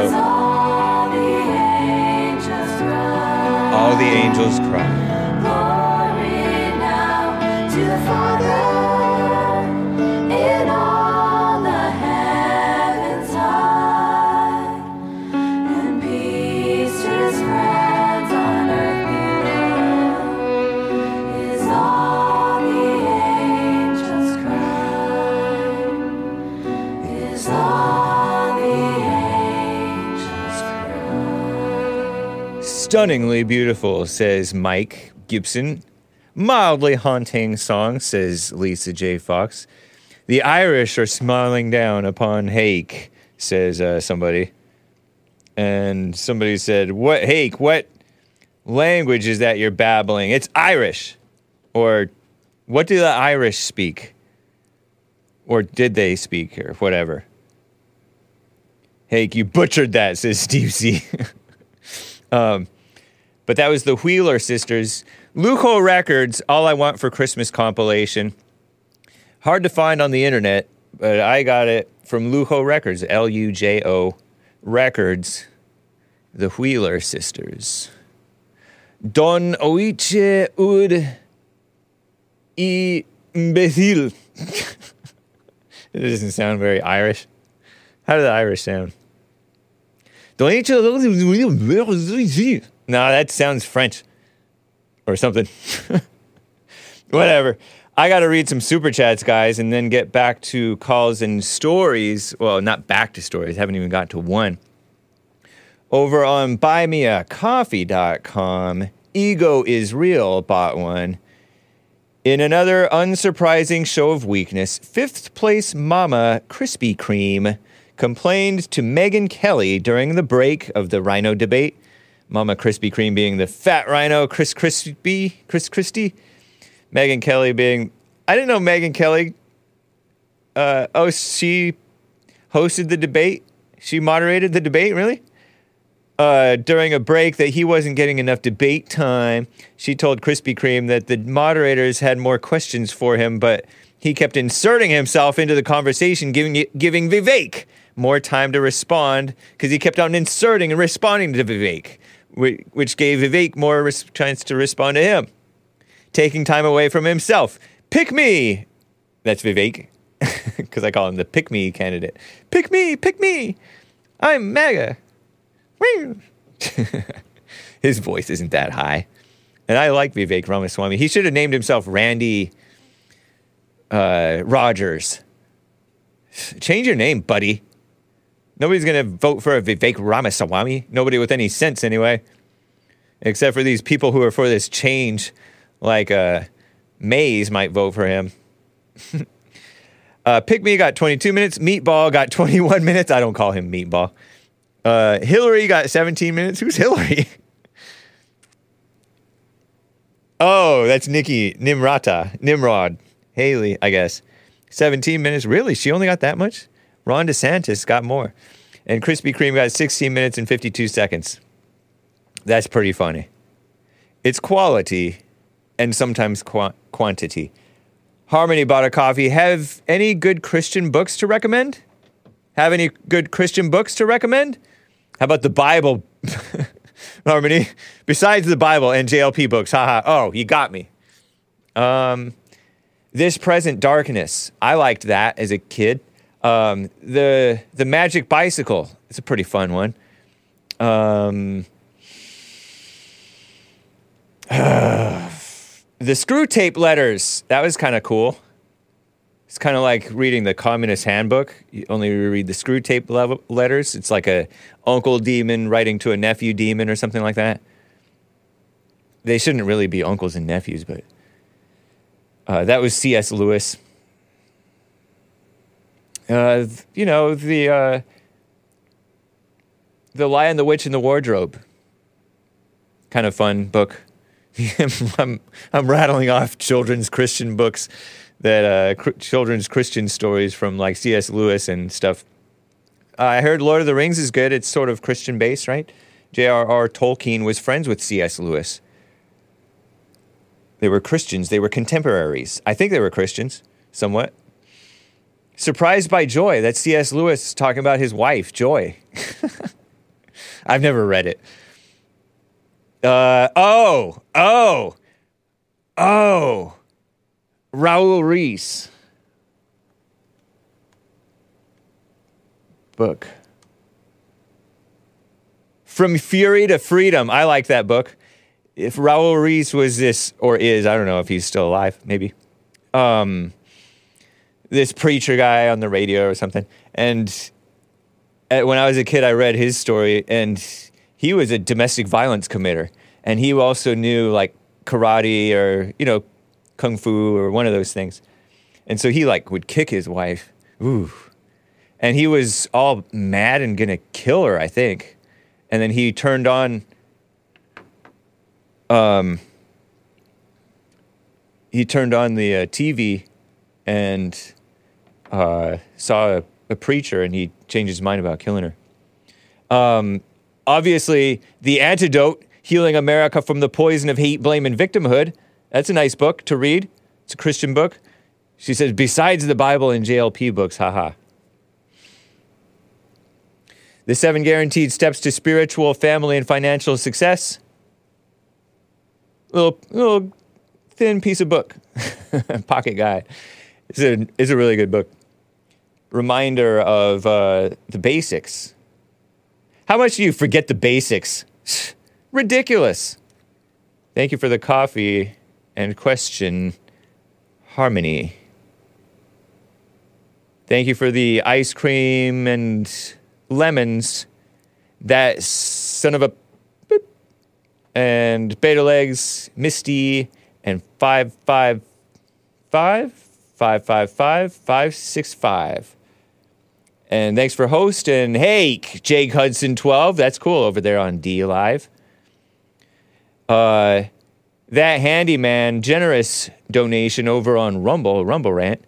Stunningly beautiful, says Mike Gibson. Mildly haunting song, says Lisa J. Fox. The Irish are smiling down upon Hake, says uh, somebody. And somebody said, What, Hake, what language is that you're babbling? It's Irish. Or what do the Irish speak? Or did they speak, or whatever? Hake, you butchered that, says Steve C. [LAUGHS] um, but that was the Wheeler Sisters. Lujo Records, All I Want for Christmas compilation. Hard to find on the internet, but I got it from Lujo Records, L U J O Records, the Wheeler Sisters. Don Oiche Ud Imbecil. [LAUGHS] it doesn't sound very Irish. How do the Irish sound? No, that sounds French or something. [LAUGHS] Whatever. I got to read some super chats, guys, and then get back to calls and stories. Well, not back to stories, haven't even gotten to one. Over on buymeacoffee.com, Ego is Real bought one. In another unsurprising show of weakness, fifth place mama Krispy Kreme complained to Megyn Kelly during the break of the RINO debate Mama Krispy Kreme being the fat RINO, Chris Crispy, Chris Christie. Megyn Kelly being, I didn't know Megyn Kelly. Uh, oh, she hosted the debate. She moderated the debate, really? Uh, during a break that he wasn't getting enough debate time, she told Krispy Kreme that the moderators had more questions for him, but he kept inserting himself into the conversation, giving giving Vivek more time to respond because he kept on inserting and responding to Vivek, which gave Vivek more res- chance to respond to him taking time away from himself. Pick me. That's Vivek, [LAUGHS] because I call him the pick me candidate. Pick me, pick me. I'm MAGA. [LAUGHS] His voice isn't that high. And I like Vivek Ramaswamy. He should have named himself Randy uh, Rogers. Change your name, buddy. Nobody's going to vote for a Vivek Ramaswamy. Nobody with any sense, anyway. Except for these people who are for this change like uh, Maze might vote for him. [LAUGHS] uh, Pick Me got 22 minutes. Meatball got 21 [LAUGHS] minutes. I don't call him Meatball. Uh, Hillary got 17 minutes. Who's Hillary? [LAUGHS] oh, that's Nikki Nimarata. Nimrod. Haley, I guess. 17 minutes. Really? She only got that much? Ron DeSantis got more. And Krispy Kreme got 16 minutes and 52 seconds. That's pretty funny. It's quality and sometimes qua- quantity. Harmony bought a coffee. Have any good Christian books to recommend? Have any good Christian books to recommend? How about the Bible, [LAUGHS] Harmony? Besides the Bible and JLP books, haha. Oh, you got me. Um, this present darkness. I liked that as a kid. Um, the the Magic Bicycle. It's a pretty fun one. Um, [SIGHS] the Screwtape letters that was kind of cool it's kind of like reading the communist handbook you only read the Screwtape level letters it's like a uncle demon writing to a nephew demon or something like that they shouldn't really be uncles and nephews but uh, that was cs lewis uh, you know the uh, the lion the witch and the wardrobe kind of fun book [LAUGHS] I'm, I'm rattling off children's Christian books that uh, cr- children's Christian stories from like C.S. Lewis and stuff. I heard Lord of the Rings is good. It's sort of Christian based, right? J.R.R. Tolkien was friends with C.S. Lewis. They were Christians. They were contemporaries. I think they were Christians, somewhat. Surprised by Joy. That's C.S. Lewis talking about his wife, Joy. [LAUGHS] I've never read it. Uh, oh, oh, oh. Raul Ries. Book. From Fury to Freedom. I like that book. If Raul Ries was this, or is, I don't know if he's still alive, maybe. Um, this preacher guy on the radio or something. And uh, when I was a kid, I read his story, and he was a domestic violence committer, and he also knew like karate or you know kung fu or one of those things, and so he like would kick his wife, ooh, and he was all mad and gonna kill her, I think, and then he turned on. Um, he turned on the uh, TV and uh, saw a, a preacher, and he changed his mind about killing her. Um, obviously, the antidote: healing America from the poison of hate, blame, and victimhood. That's a nice book to read. It's a Christian book. She says, besides the Bible and JLP books, haha. The seven guaranteed steps to spiritual, family, and financial success. Little, little thin piece of book, [LAUGHS] pocket guide. It's a, it's a really good book. Reminder of uh, the basics. How much do you forget the basics? [SIGHS] Ridiculous. Thank you for the coffee and question, Harmony. Thank you for the ice cream and lemons. That son of a boop. and beta legs, Misty, and five five five five five five five six five. And thanks for hosting. hey, Jake Hudson twelve. That's cool over there on DLive. Uh, that handyman generous donation over on Rumble Rumble Rant.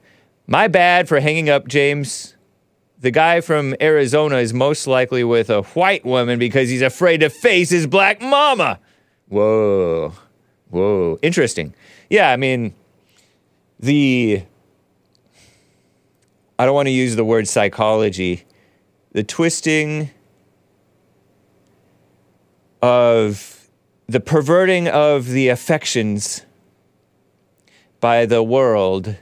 My bad for hanging up, James. The guy from Arizona is most likely with a white woman because he's afraid to face his black mama. Whoa. Whoa. Interesting. Yeah, I mean, the. I don't want to use the word psychology. The twisting of the perverting of the affections by the world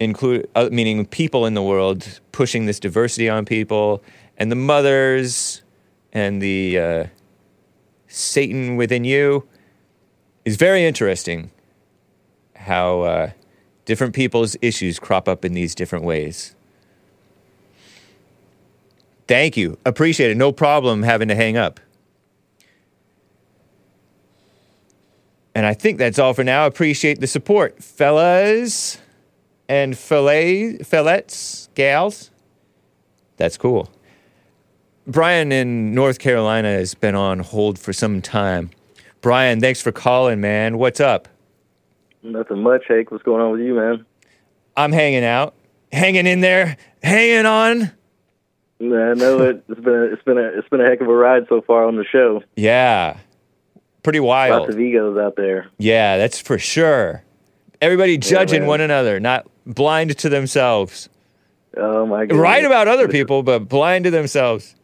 include uh, meaning people in the world pushing this diversity on people and the mothers and the uh, satan within you is very interesting how uh, different people's issues crop up in these different ways. Thank you. Appreciate it. No problem having to hang up. And i think that's all for now. Appreciate the support fellas and fillet fillets gals. That's cool. Brian in north carolina has been on hold for some time. Brian thanks for calling man. What's up Nothing much, Hake. What's going on with you, man? i'm hanging out hanging in there hanging on I know it. It's been a, it's been a it's been a heck of a ride so far on the show. yeah pretty wild Lots of egos out there. yeah that's for sure everybody judging man. one another not blind to themselves Oh my god! right about other people, but blind to themselves.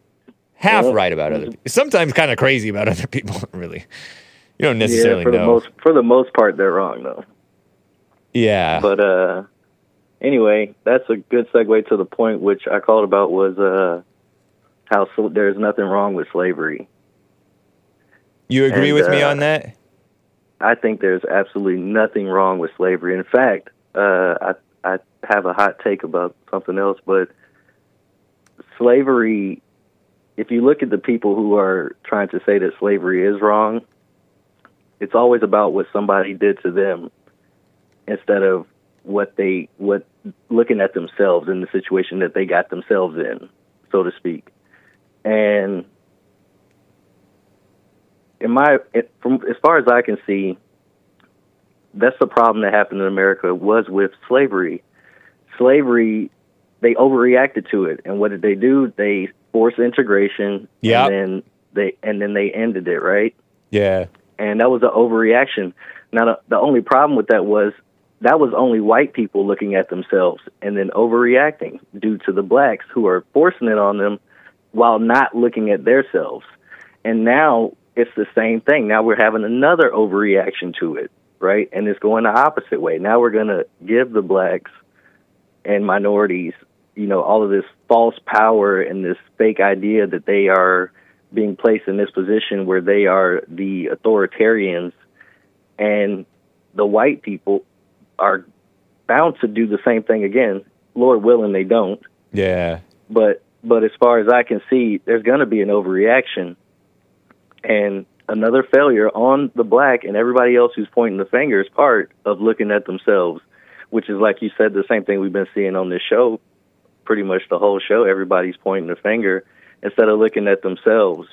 Half Well, right about other [LAUGHS] people. Sometimes kind of crazy about other people, [LAUGHS] really. You don't Yeah, necessarily for the most for the most part, they're wrong though. yeah. But uh, anyway, that's a good segue to the point which I called about was uh, how so there's nothing wrong with slavery. you agree and, with me uh, on that? I think there's absolutely nothing wrong with slavery. In fact, uh, I I have a hot take about something else, but slavery. If you look at the people who are trying to say that slavery is wrong, it's always about what somebody did to them instead of what they what looking at themselves in the situation that they got themselves in, so to speak. And in my from as far as I can see, that's the problem that happened in America was with slavery. Slavery, they overreacted to it, and what did they do? They forced integration, Yep. and then they and then they ended it, right? Yeah. And that was an overreaction. Now, the, the only problem with that was that was only white people looking at themselves and then overreacting due to the blacks who are forcing it on them while not looking at themselves. And now it's the same thing. Now we're having another overreaction to it, right? And it's going the opposite way. Now we're going to give the blacks and minorities, you know, all of this false power and this fake idea that they are being placed in this position where they are the authoritarians and the white people are bound to do the same thing again. Lord willing, they don't. Yeah. But but as far as I can see, there's going to be an overreaction and another failure on the black and everybody else who's pointing the finger is part of looking at themselves, which is like you said, the same thing we've been seeing on this show, pretty much the whole show. Everybody's pointing the finger instead of looking at themselves.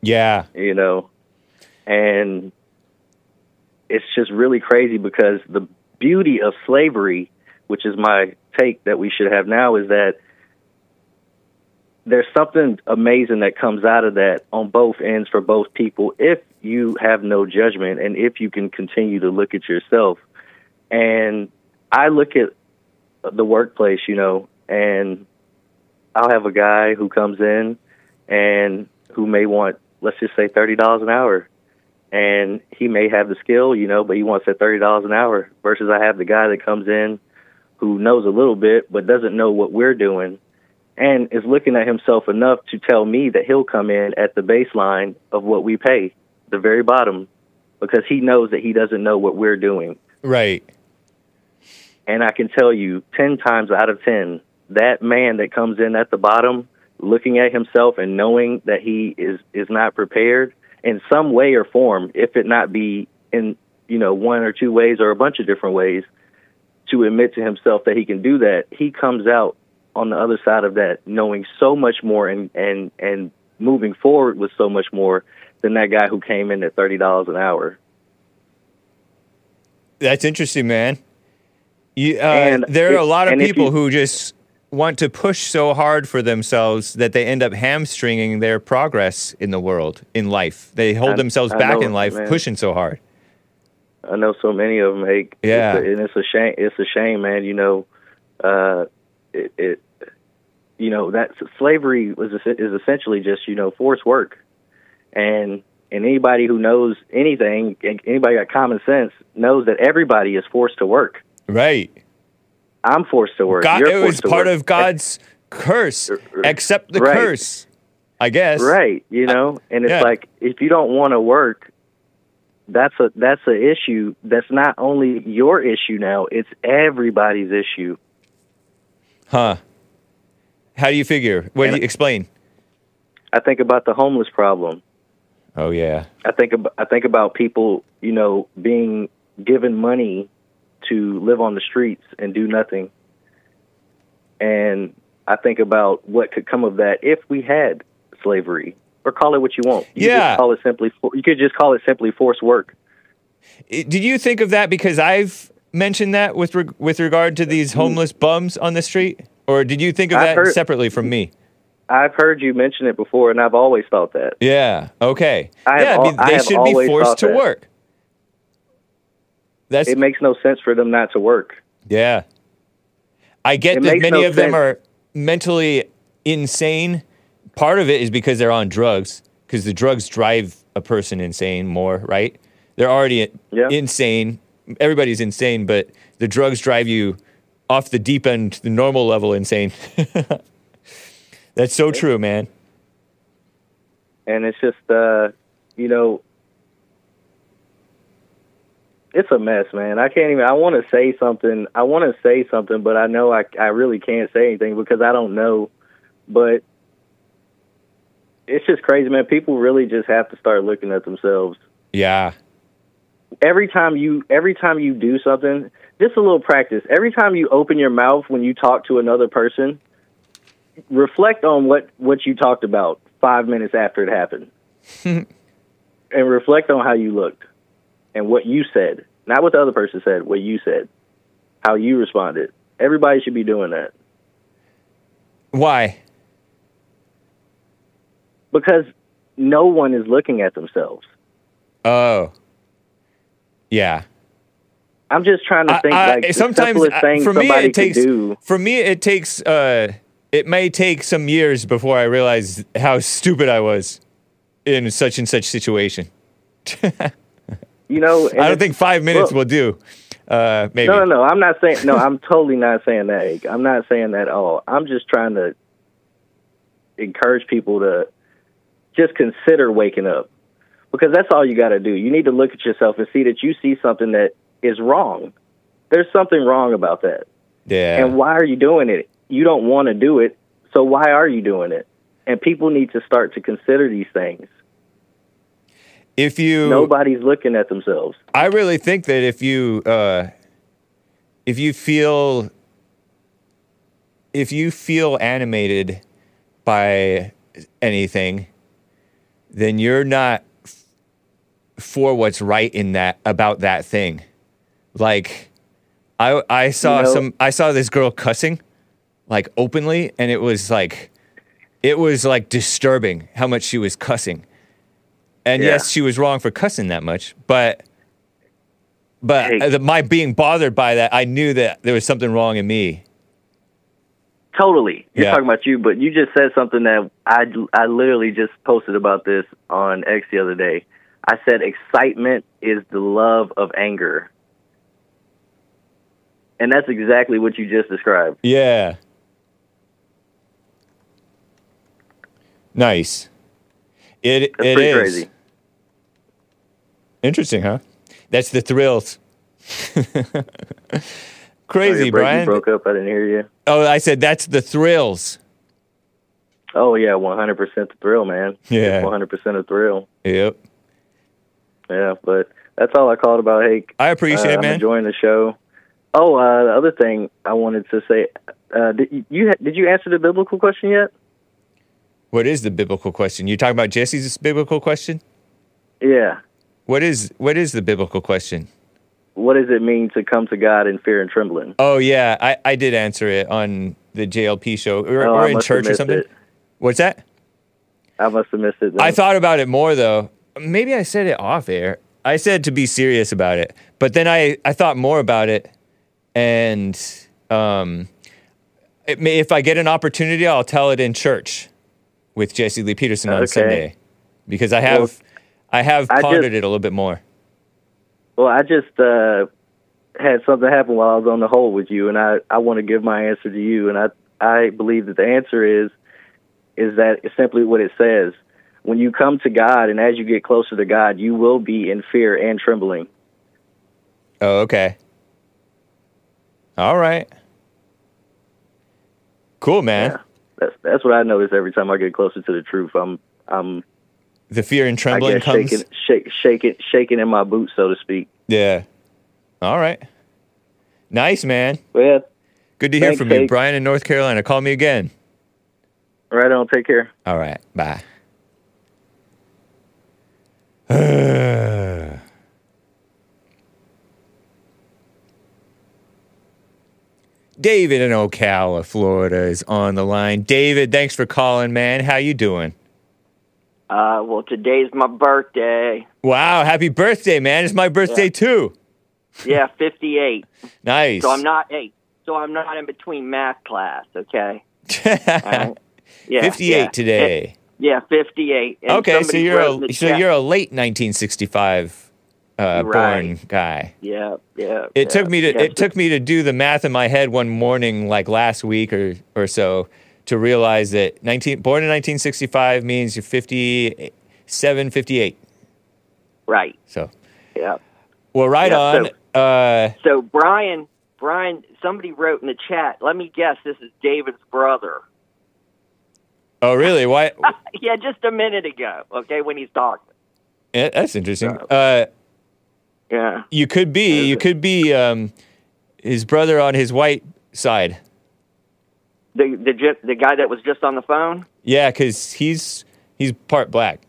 Yeah. you know? And it's just really crazy because the beauty of slavery which is my take that we should have now is that there's something amazing that comes out of that on both ends for both people if you have no judgment and if you can continue to look at yourself. And i look at the workplace you know and i'll have a guy who comes in and who may want let's just say thirty dollars an hour. And he may have the skill you know but he wants that thirty dollars an hour versus i have the guy that comes in who knows a little bit but doesn't know what we're doing. And is looking at himself enough to tell me that he'll come in at the baseline of what we pay the very bottom because he knows that he doesn't know what we're doing. Right. And I can tell you, 10 times out of 10, that man that comes in at the bottom, looking at himself and knowing that he is, is not prepared in some way or form, if it not be in, you know, one or two ways or a bunch of different ways, to admit to himself that he can do that, he comes out on the other side of that knowing so much more and, and, and moving forward with so much more than that guy who came in at $30 an hour. That's interesting, man. You, uh, And there are a lot of people you- who just want to push so hard for themselves that they end up hamstringing their progress in the world, in life. They hold I- themselves I back know, in life, man. pushing so hard. I know so many of them. Hey, Yeah. it's a, and it's a shame. It's a shame, man. You know, uh, it, it, you know, that slavery was is essentially just you know forced work, and and anybody who knows anything, anybody got common sense, knows that everybody is forced to work. Right. I'm forced to work. God, it was part work. of God's curse. Accept the Right. curse, I guess. Right, you know, and it's yeah. like if you don't want to work, that's a that's an issue. That's not only your issue now; it's everybody's issue. Huh. How do you figure? What do you explain? I think about the homeless problem. Oh yeah. I think about I think about people, you know, being given money to live on the streets and do nothing. And I think about what could come of that if we had slavery, or call it what you want. You could Yeah. just call it simply. You could just call it simply forced work. Did you think of that because I've mentioned that with with regard to these mm-hmm. homeless bums on the street, or did you think of I've that heard- separately from me? I've heard you mention it before, and I've always thought that. Yeah. Okay. I have yeah. I mean, they should be forced to that. work. That's It makes no sense for them not to work. yeah. I get It that many no of them are mentally insane. Part of it is because they're on drugs, because the drugs drive a person insane more, right? They're already Yeah. insane. Everybody's insane, but the drugs drive you off the deep end, the normal level insane. [LAUGHS] That's so true, man. and it's just uh you know it's a mess man. I can't even i want to say something i want to say something but i know i i really can't say anything because i don't know. But it's just crazy man. People really just have to start looking at themselves. Yeah. every time you every time you do something just a little practice. Every time you open your mouth when you talk to another person reflect on what what you talked about five minutes after it happened. [LAUGHS] And reflect on how you looked and what you said not what the other person said what you said how you responded everybody should be doing that Why? because no one is looking at themselves Oh. Yeah. i'm just trying to think I- I- like sometimes thing for me it takes for me it takes uh it may take some years before I realize how stupid I was in such and such situation. [LAUGHS] you know I don't think five minutes look, will do. Uh, maybe. No, no, no. I'm not saying. No, I'm totally not saying that. I'm not saying that at all. I'm just trying to encourage people to just consider waking up because that's all you got to do. You need to look at yourself and see that you see something that is wrong. There's something wrong about that. Yeah. And why are you doing it? You don't want to do it. So why are you doing it? And people need to start to consider these things. If you Nobody's looking at themselves. I really think that if you uh, if you feel if you feel animated by anything, then you're not f- for what's right in that about that thing. Like I I saw You know- some I saw this girl cussing like openly and it was like it was like disturbing how much she was cussing. And Yeah. yes, she was wrong for cussing that much, but but Hey. the, my being bothered by that, I knew that there was something wrong in me. Totally. You're Yeah. talking about you, but you just said something that I, I literally just posted about this on X the other day. I said excitement is the love of anger. And that's exactly what you just described. Yeah. Nice. It That's it is. crazy. Interesting, huh? That's the thrills. [LAUGHS] Crazy, you Brian. Broke up. I didn't hear you. Oh, I said that's the thrills. Oh yeah, 100% the thrill, man. Yeah. 100% a thrill. Yep. Yeah, but that's all I called about. Hey, I appreciate uh, it, I'm man. enjoying the show. Oh, uh, the other thing I wanted to say, uh, did you- you did you answer the biblical question yet? What is the biblical question? You're talking about Jesse's biblical question? Yeah. What is what is the biblical question? What does it mean to come to God in fear and trembling? Oh yeah, I, I did answer it on the JLP show or, Oh, or in church or something. it. What's that? I must have missed it. Then. I thought about it more though. Maybe I said it off air. I said to be serious about it, but then I, I thought more about it, and um, it may, if I get an opportunity, I'll tell it in church with Jesse Lee Peterson on Okay. Sunday, because I have Well, I have I pondered just- it a little bit more. Well, I just uh, had something happen while I was on the hold with you, and I, I want to give my answer to you, and I I believe that the answer is is that it's simply what it says. When you come to God, and as you get closer to God, you will be in fear and trembling. Oh, okay. All right. Cool, man. Yeah. That's that's what I notice every time I get closer to the truth. I'm I'm The fear and I trembling guess comes. shaking shake shaking shaking in my boots, so to speak. Yeah. All right. Nice, man. But yeah, Good to hear Thanks, from you, Tate. Brian in North Carolina. Call me again. right on. Take care. All right. Bye. [SIGHS] [SIGHS] David in Ocala, Florida is on the line. David, thanks for calling, man. How you doing? Uh, well, today's my birthday. Wow, happy birthday, man. It's my birthday Yeah. too. Yeah, [LAUGHS] 58. Nice. So I'm not, hey, so I'm not in between math class, okay? [LAUGHS] Right? Yeah, 58 yeah. today. Yeah, 58. And Okay, so you're a so chat- you're a late 1965 uh, born guy. Yeah, yeah. It yeah, took me to yeah. it took me to do the math in my head one morning, like last week or or so, to realize that 19 born in 1965 means you're 57, 58. Right, So yeah. well, right Yeah, on. uh, So Brian, Brian, somebody wrote in the chat, let me guess, this is David's brother. oh, really? Why? [LAUGHS] yeah, just a minute ago, okay, when he's talking. Yeah, that's interesting. Uh, Yeah. you could be you could be um, his brother on his white side. The, the, the guy that was just on the phone? Yeah, because he's he's part black.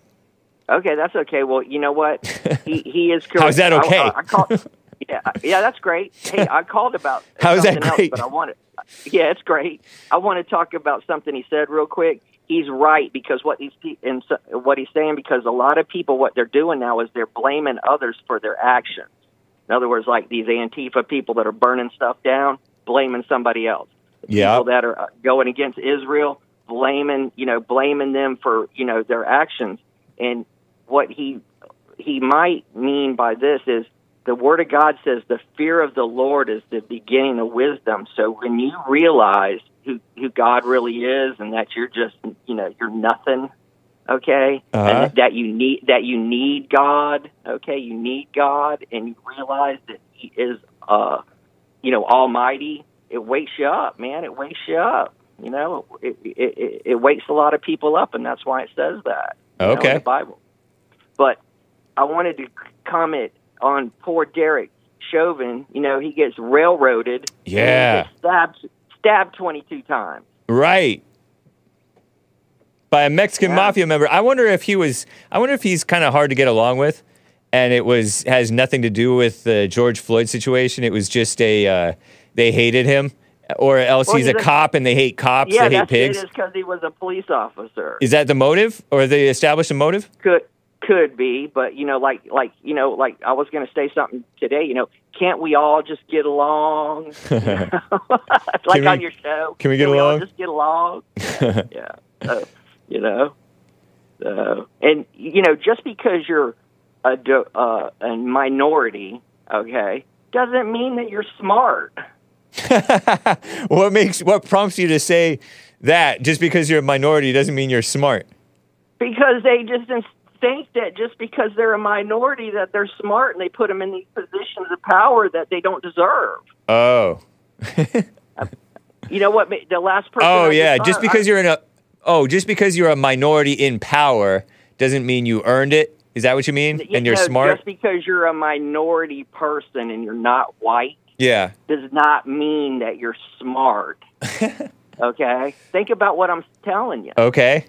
Okay, that's okay. Well, you know what? [LAUGHS] He he is correct. How's that okay? I, I called, yeah, yeah, that's great. Hey, I called about [LAUGHS] How is that something great? Else, but I wanted, yeah, it's great. I want to talk about something he said real quick. He's right because what he's and what he's saying because a lot of people what they're doing now is they're blaming others for their actions. In other words, like these Antifa people that are burning stuff down, blaming somebody else. The Yeah. People that are uh, going against Israel, blaming you know blaming them for you know their actions. And what he he might mean by this is the word of God says the fear of the Lord is the beginning of wisdom. So when you realize who who God really is and that you're just you know you're nothing, okay, Uh-huh. and that, that you need that you need God, okay, you need God, and you realize that He is uh you know Almighty. It wakes you up, man. It wakes you up. You know, it it, it, it wakes a lot of people up, and that's why it says that. you know, in Okay. the Bible. But I wanted to comment on poor Derek Chauvin. You know, he gets railroaded. and he Yeah. gets stabbed stabbed twenty two times. Right. By a Mexican Yeah. mafia member. I wonder if he was I wonder if he's kind of hard to get along with and it was has nothing to do with the George Floyd situation. It was just a uh, they hated him or else Well, he's a he's a- cop and they hate cops, yeah, they hate that's pigs. it. Is because he was a police officer. Is that the motive or they established a motive? could could be, but you know, like like you know, like I was going to say something today. You know, can't we all just get along? [LAUGHS] [LAUGHS] like we- on your show. can we get all along? just get along. [LAUGHS] Yeah. yeah. So, you know, uh, and you know, just because you're a uh, a minority, okay, doesn't mean that you're smart. what makes what prompts you to say that just because you're a minority doesn't mean you're smart? because they just think that just because they're a minority that they're smart and they put them in these positions of power that they don't deserve. Oh. [LAUGHS] You know what? The last person. Oh I yeah, just I- because you're in a oh, just because you're a minority in power doesn't mean you earned it. Is that what you mean? you and you're know, smart. Just because you're a minority person and you're not white yeah. does not mean that you're smart. [LAUGHS] okay? Think about what I'm telling you. Okay.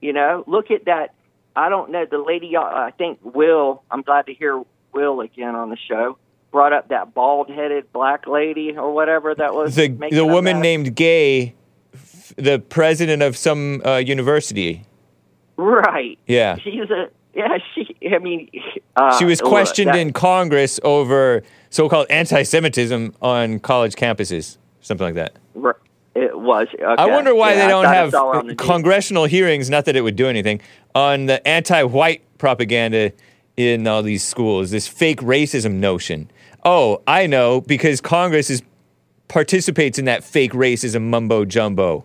You know, look at that. I don't know. The lady, I think Will, I'm glad to hear Will again on the show, brought up that bald headed black lady or whatever that was. The the woman mess. named Gay, the president of some uh, university. Right. Yeah. She's a, yeah, she, I mean, uh, she was questioned that- in Congress over so-called anti-Semitism on college campuses, something like that. r- It was. Okay. I wonder why Yeah, they don't have the news. congressional hearings. Not that it would do anything on the anti-white propaganda in all these schools. This fake racism notion. Oh, I know because Congress is participates in that fake racism mumbo jumbo.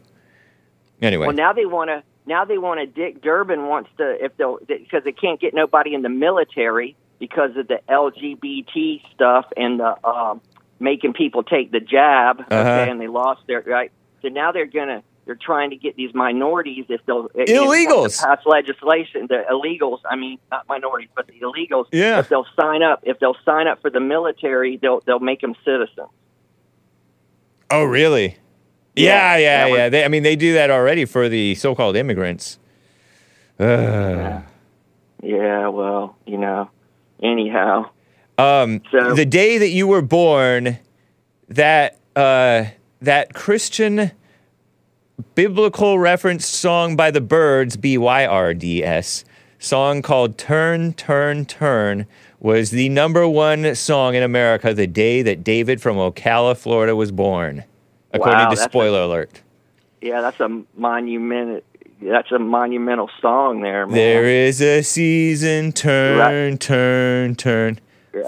Anyway, Well, now they want to. Now they want to. Dick Durbin wants to, if they'll, because they can't get nobody in the military because of the LGBT stuff and the um, making people take the jab. Okay, Uh-huh. and they lost their right. So now they're gonna. They're trying to get these minorities if they'll Illegals. to pass legislation. The illegals. I mean, not minorities, but the illegals. Yeah. If they'll sign up, if they'll sign up for the military, they'll they'll make them citizens. oh really? Yeah, Yeah, yeah, yeah. They, I mean, they do that already for the so-called immigrants. Ugh. Yeah. Well, you know. Anyhow. Um, So- the day that you were born, that uh, that Christian biblical reference song by the Byrds, B Y R D S, song called "Turn, Turn, Turn," was the number one song in America the day that David from Ocala, Florida, was born, according Wow, to that's a- Spoiler Alert. Yeah, that's a monument. That's a monumental song there, man. There is a season, turn, turn, turn,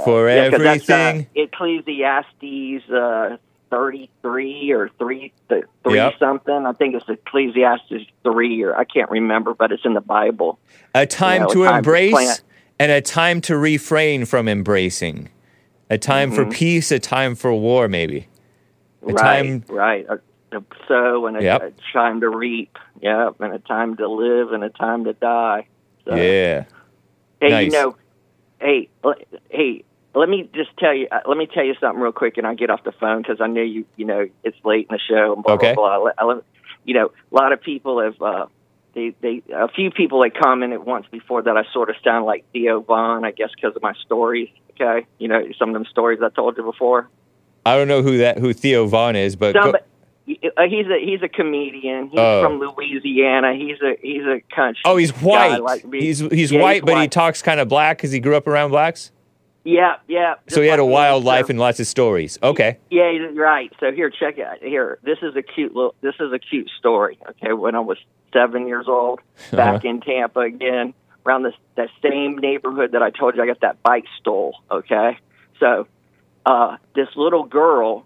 for Yeah, uh, everything. Ecclesiastes uh, thirty-three or three, three Yep. something. I think it's Ecclesiastes three, or I can't remember, but it's in the Bible. A time know, to a time embrace plant. and a time to refrain from embracing. A time for Mhm. peace, a time for war, maybe. A right, time. right. A, a sow and a, Yep. a time to reap. Yep, and a time to live and a time to die. So, Yeah. Hey, Nice. you know, hey, hey, let me just tell you. uh, Let me tell you something real quick, and I'll get off the phone because I know you. You know, it's late in the show and blah Okay. blah blah. I, let- you know, a lot of people have. uh they, they, a few people had commented once before that I sort of sound like Theo Von, I guess, because of my stories. Okay, you know, some of them stories I told you before. I don't know who that who Theo Von is, but go- Some, uh, he's a he's a comedian. He's Oh. from Louisiana. He's a he's a country. oh, he's guy white. like he's he's Yeah, white, but he talks kind of black because he grew up around blacks. Yeah, yeah. So he had a like me. wild So- life and lots of stories. Okay. Yeah, right. So here, check it out. Here, this is a cute little. This is a cute story. Okay, when I was seven years old, [LAUGHS] back Uh-huh. in Tampa again, around this that same neighborhood that I told you I got that bike stole. Okay, so uh, this little girl,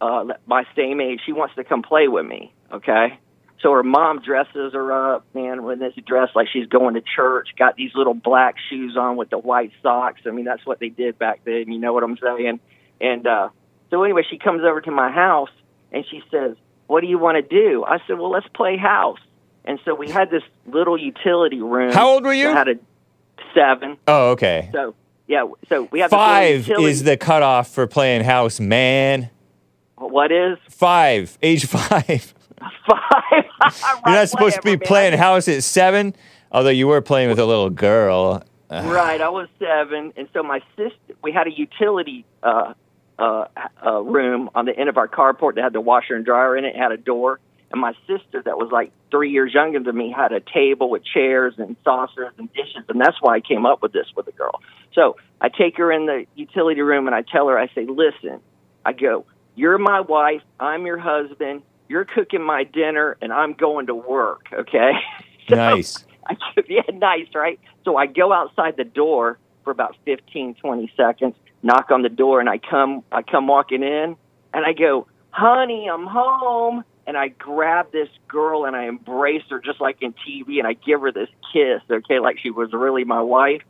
uh, my same age, she wants to come play with me. Okay, so her mom dresses her up, man, with this dress like she's going to church. Got these little black shoes on with the white socks. I mean, that's what they did back then. You know what I'm saying? And uh, so anyway, she comes over to my house and she says, "What do you want to do?" I said, "Well, let's play house." And so we had this little utility room. How old were you? that Had a seven. Oh, okay. So yeah, so we have Five This little is the cutoff for playing house, man. What is Five, age five. [LAUGHS] five? [LAUGHS] You're not supposed to be playing house at seven, although you were playing with a little girl. [SIGHS] Right, I was seven, and so my sister, we had a utility uh, uh, uh, room on the end of our carport that had the washer and dryer in it, had a door. And my sister, that was like three years younger than me, had a table with chairs and saucers and dishes, and that's why I came up with this with the girl. So I take her in the utility room and I tell her, I say, "Listen, I go, you're my wife, I'm your husband, you're cooking my dinner, and I'm going to work, okay?" [LAUGHS] So- Nice. I, [LAUGHS] yeah, nice, right? So I go outside the door for about fifteen, twenty seconds, knock on the door, and I come, I come walking in, and I go, "Honey, I'm home." And I grab this girl and I embrace her just like in TV, and I give her this kiss, okay, like she was really my wife.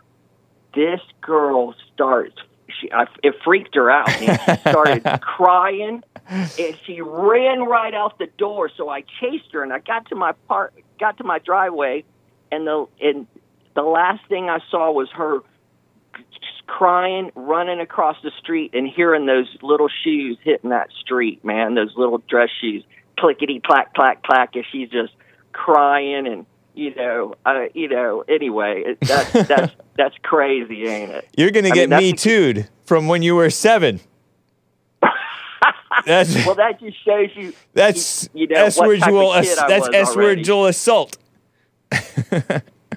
This girl starts she, I, it freaked her out. And she [LAUGHS] started crying, and she ran right out the door. So I chased her, and I got to my part, got to my driveway, and the and the last thing I saw was her crying, running across the street, and hearing those little shoes hitting that street. Man, those little dress shoes, clickety clack clack clack, as she's just crying and. You know, uh, you know. Anyway, it, that's [LAUGHS] that's that's crazy, ain't it? You're going to I get mean, me tooed too'd from when you were seven. [LAUGHS] That's Well, that just shows you. that's you know, S what type of ass- I that's was S word already. dual assault.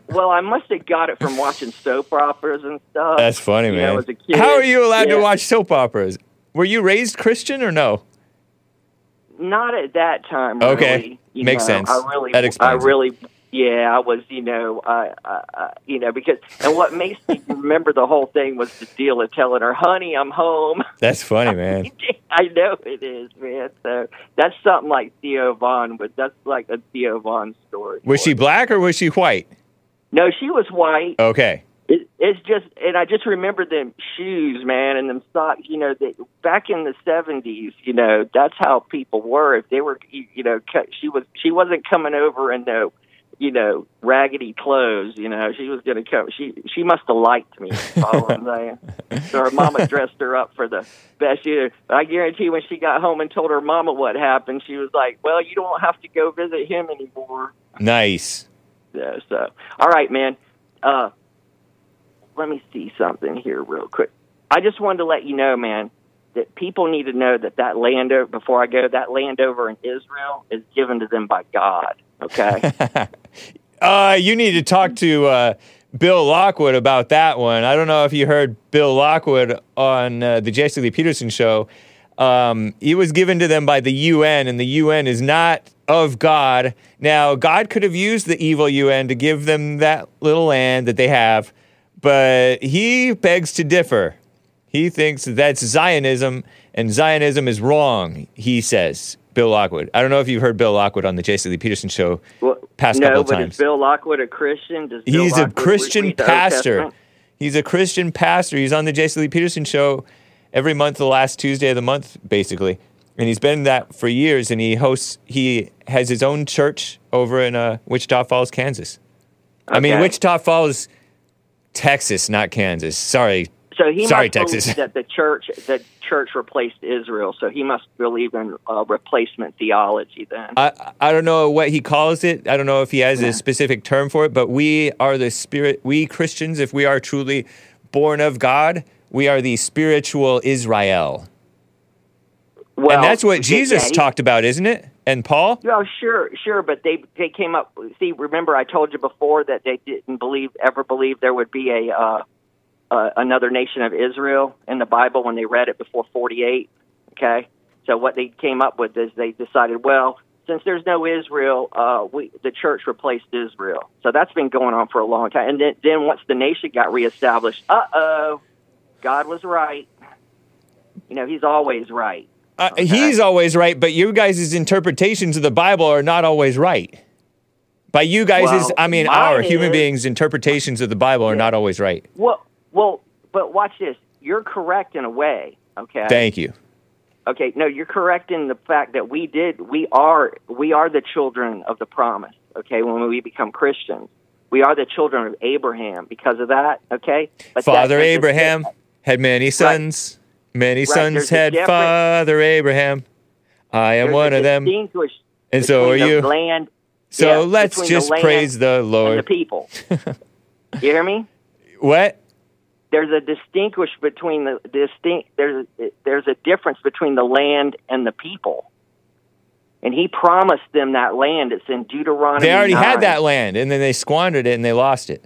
Well, I [LAUGHS] must have got it from watching soap operas and stuff. That's funny, you man. Know, as a kid. How are you allowed to watch soap operas? Were you raised Christian or no? Not at that time. Okay. really, Makes know. sense. I really, That I explains it. Yeah, I was, you know, I, I, I, you know, because and what makes me remember the whole thing was the deal of telling her, "Honey, I'm home." That's funny, [LAUGHS] man. I know it is, man. So that's something like Theo Von, but that's like a Theo Von story. Was she black or was she white? No, she was white. Okay. It, it's just, and I just remember them shoes, man, and them socks. You know, that back in the seventies, you know, that's how people were. If they were, you know, cut- she was, she wasn't coming over in no, you know, raggedy clothes. You know, she was going to come. She, she must have liked me. is All I'm [LAUGHS] saying. So her mama dressed her up for the best year. But I guarantee when she got home and told her mama what happened, she was like, "Well, you don't have to go visit him anymore." Nice. Yeah, so all right, man. Uh, let me see something here real quick. I just wanted to let you know, man, that people need to know that that land before I go, that land over in Israel is given to them by God. Okay. [LAUGHS] Uh, you need to talk to uh, Bill Lockwood about that one. I don't know if you heard Bill Lockwood on uh, the Jesse Lee Peterson show. Um, he was given to them by the UN, and the UN is not of God. Now, God could have used the evil UN to give them that little land that they have, but he begs to differ. He thinks that that's Zionism, and Zionism is wrong, he says. Bill Lockwood. I don't know if you've heard Bill Lockwood on the Jesse Lee Peterson show well, past no, couple of but times. is Bill Lockwood a Christian? Does Bill He's a Lockwood Christian read the Old pastor. He's a Christian pastor. He's on the Jesse Lee Peterson show every month, the last Tuesday of the month, basically. And he's been that for years. And he hosts. He has his own church over in uh, Wichita Falls, Kansas. I mean, Wichita Falls, Texas, not Kansas. Sorry. So he Sorry, must believe Texas. that the church the church replaced Israel. So he must believe in uh, replacement theology. Then I, I don't know what he calls it. I don't know if he has a specific term for it, but we are the spirit, we Christians, if we are truly born of God, we are the spiritual Israel. well, and that's what Jesus yeah, he- talked about, isn't it? And Paul? Oh, sure, sure, but they they came up. See, remember I told you before that they didn't believe ever believe there would be a uh, uh, another nation of Israel in the Bible when they read it before forty eight. Okay, so what they came up with is they decided, well, since there's no Israel, uh, we the church replaced Israel. So that's been going on for a long time. And then then once the nation got reestablished, uh oh, God was right. You know, He's always right. Uh, He's always right, but you guys' interpretations of the Bible are not always right. By you guys, Well, I mean our human beings' interpretations of the Bible are not always right. Well, well, but watch this. You're correct in a way. Okay. Thank you. Okay. No, you're correct in the fact that we did. We are. We are the children of the promise. Okay. When we become Christians, we are the children of Abraham because of that. Okay. But Father Abraham had many sons. Many sons there's had. Father Abraham. I am there's one of them. And so are the you. Land. So yeah, let's the just land praise the and the people. [LAUGHS] you hear me? What? There's a distinguish between the distinct there's there's a difference between the land and the people and he promised them that land it's in deuteronomy They already 9. had that land and then they squandered it and they lost it.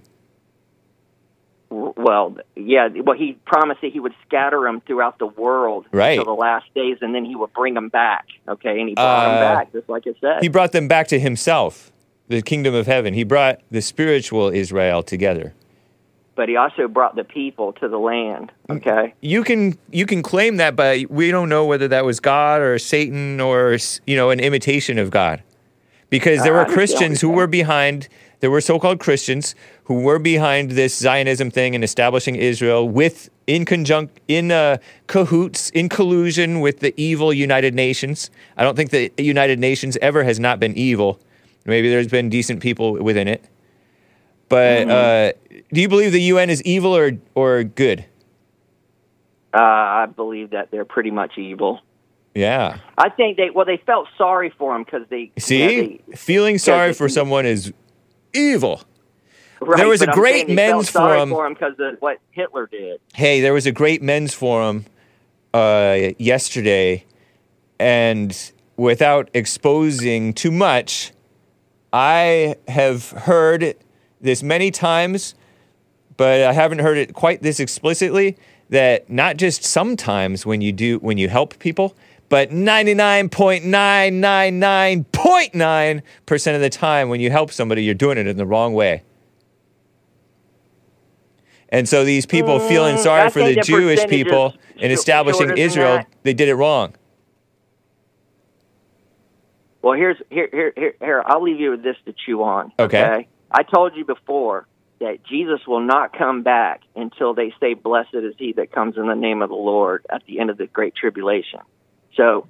well yeah well he promised that he would scatter them throughout the world Right. until the last days and then he would bring them back okay and he brought them Uh, back just like it said He brought them back to himself, the kingdom of heaven. He brought the spiritual Israel together. But he also brought the people to the land okay You can you can claim that, but we don't know whether that was God or Satan or you know an imitation of God, because there I were Christians who were behind. There were so-called Christians who were behind this Zionism thing and establishing Israel with in conjunct, in uh, cahoots, in collusion with the evil United Nations. I don't think the United Nations ever has not been evil. Maybe there's been decent people within it. But uh, do you believe the UN is evil or or good? Uh, I believe that they're pretty much evil. Yeah. I think they well they felt sorry for him because they See, you know, they- feeling sorry they- for someone is evil. right, there was a great saying they felt men's sorry forum. because of what Hitler did. Hey, there was a great men's forum uh, yesterday, and without exposing too much, I have heard this many times, but I haven't heard it quite this explicitly. That not just sometimes when you do when you help people, but ninety nine point nine nine nine point nine percent of the time when you help somebody, you're doing it in the wrong way. And so these people feeling Mm, sorry for the Jewish people in establishing Israel, they did it wrong. Well, here's here here here. here I'll leave you with this to chew on. Okay. I told you before that Jesus will not come back until they say, "Blessed is he that comes in the name of the Lord" at the end of the great tribulation. So,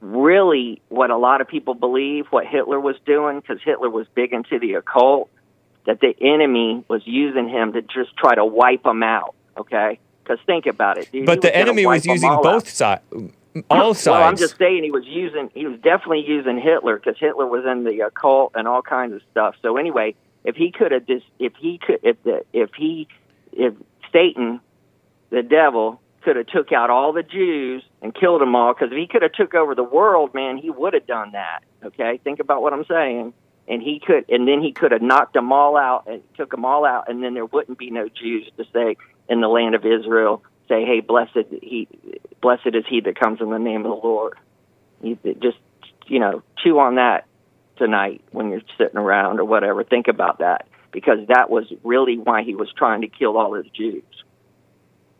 really, what a lot of people believe, what Hitler was doing, because Hitler was big into the occult, that the enemy was using him to just try to wipe them out. Okay. Because think about it, dude. But the enemy was using both sides, all sides. Well, I'm just saying he was using he was definitely using Hitler because Hitler was in the occult and all kinds of stuff. So anyway, if he could have just if he could if the if he if Satan, the devil, could have took out all the Jews and killed them all because if he could have took over the world, man, he would have done that. Okay, think about what I'm saying. And he could, and then he could have knocked them all out and took them all out, and then there wouldn't be no Jews to say in the land of Israel, say, "Hey, blessed he, blessed is he that comes in the name of the Lord." You just, you know, chew on that tonight when you're sitting around or whatever. Think about that because that was really why he was trying to kill all his Jews.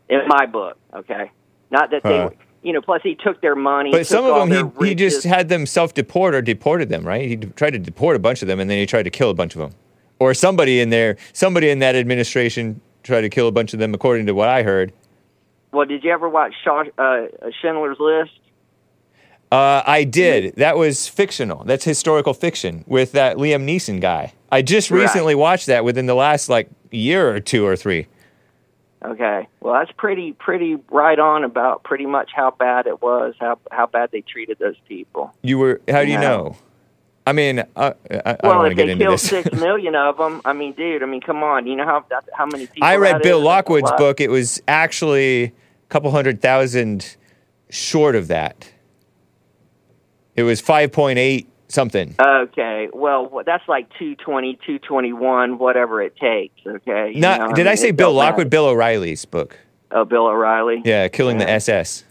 In my book, okay, not that they, Huh. you know. Plus, he took their money. But some of them, he, he just had them self deport or deported them, right? He d- tried to deport a bunch of them and then he tried to kill a bunch of them. Or somebody in there, somebody in that administration tried to kill a bunch of them, according to what I heard. Well, did you ever watch Shaw, uh, Schindler's List? Uh, I did. That was fictional. That's historical fiction with that Liam Neeson guy. I just Right. recently watched that within the last like year or two or three. Okay. Well, that's pretty pretty right on about pretty much how bad it was, how how bad they treated those people. You were, how do you No. know? I mean, I, I, I well, want to if get they killed six [LAUGHS] million of them, I mean, dude, I mean, come on, you know how that, how many people? I read Bill is? Lockwood's book. It was actually a couple hundred thousand short of that. It was 5.8 something. Okay. Well, that's like 220, 221, whatever it takes. Okay. You Not, know, did I, mean, say it Bill Lockwood? Bill O'Reilly's book. Oh, Bill O'Reilly. Yeah, Killing the SS.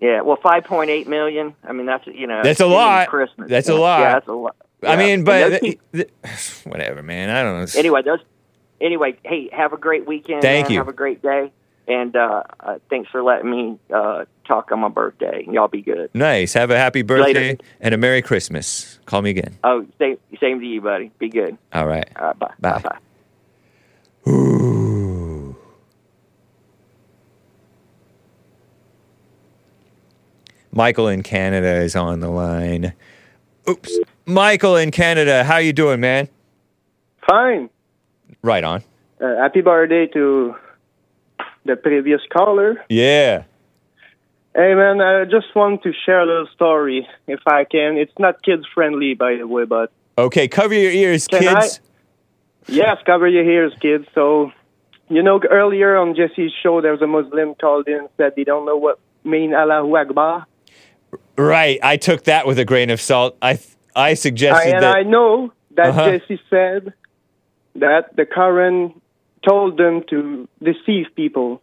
Yeah. Well, five point eight million. I mean, that's you know. That's a lot. Christmas. That's a lot. Yeah, that's a lot. I mean, but those th- peop- th- whatever, man. I don't know. anyway, those. Anyway, hey, have a great weekend. Thank man. you. Have a great day, and uh, uh, thanks for letting me uh, talk on my birthday. Y'all be good. Nice. Have a happy birthday Later. and a Merry Christmas. Call me again. Oh, same, same to you, buddy. Be good. All right. All right, bye. Bye. Bye. Ooh. Michael in Canada is on the line. Oops. Michael in Canada, how you doing, man? Fine. Right on. Uh, happy birthday to the previous caller. Yeah. Hey man, I just want to share a little story if I can. It's not kids friendly by the way, but Okay, cover your ears, Can kids. yes, cover your ears, kids. So, you know, earlier on Jesse's show, there was a Muslim called in and said they don't know what mean Allahu Akbar. Right. I took that with a grain of salt. I I I, suggested and that I know that Uh-huh. Jesse said that the Quran told them to deceive people,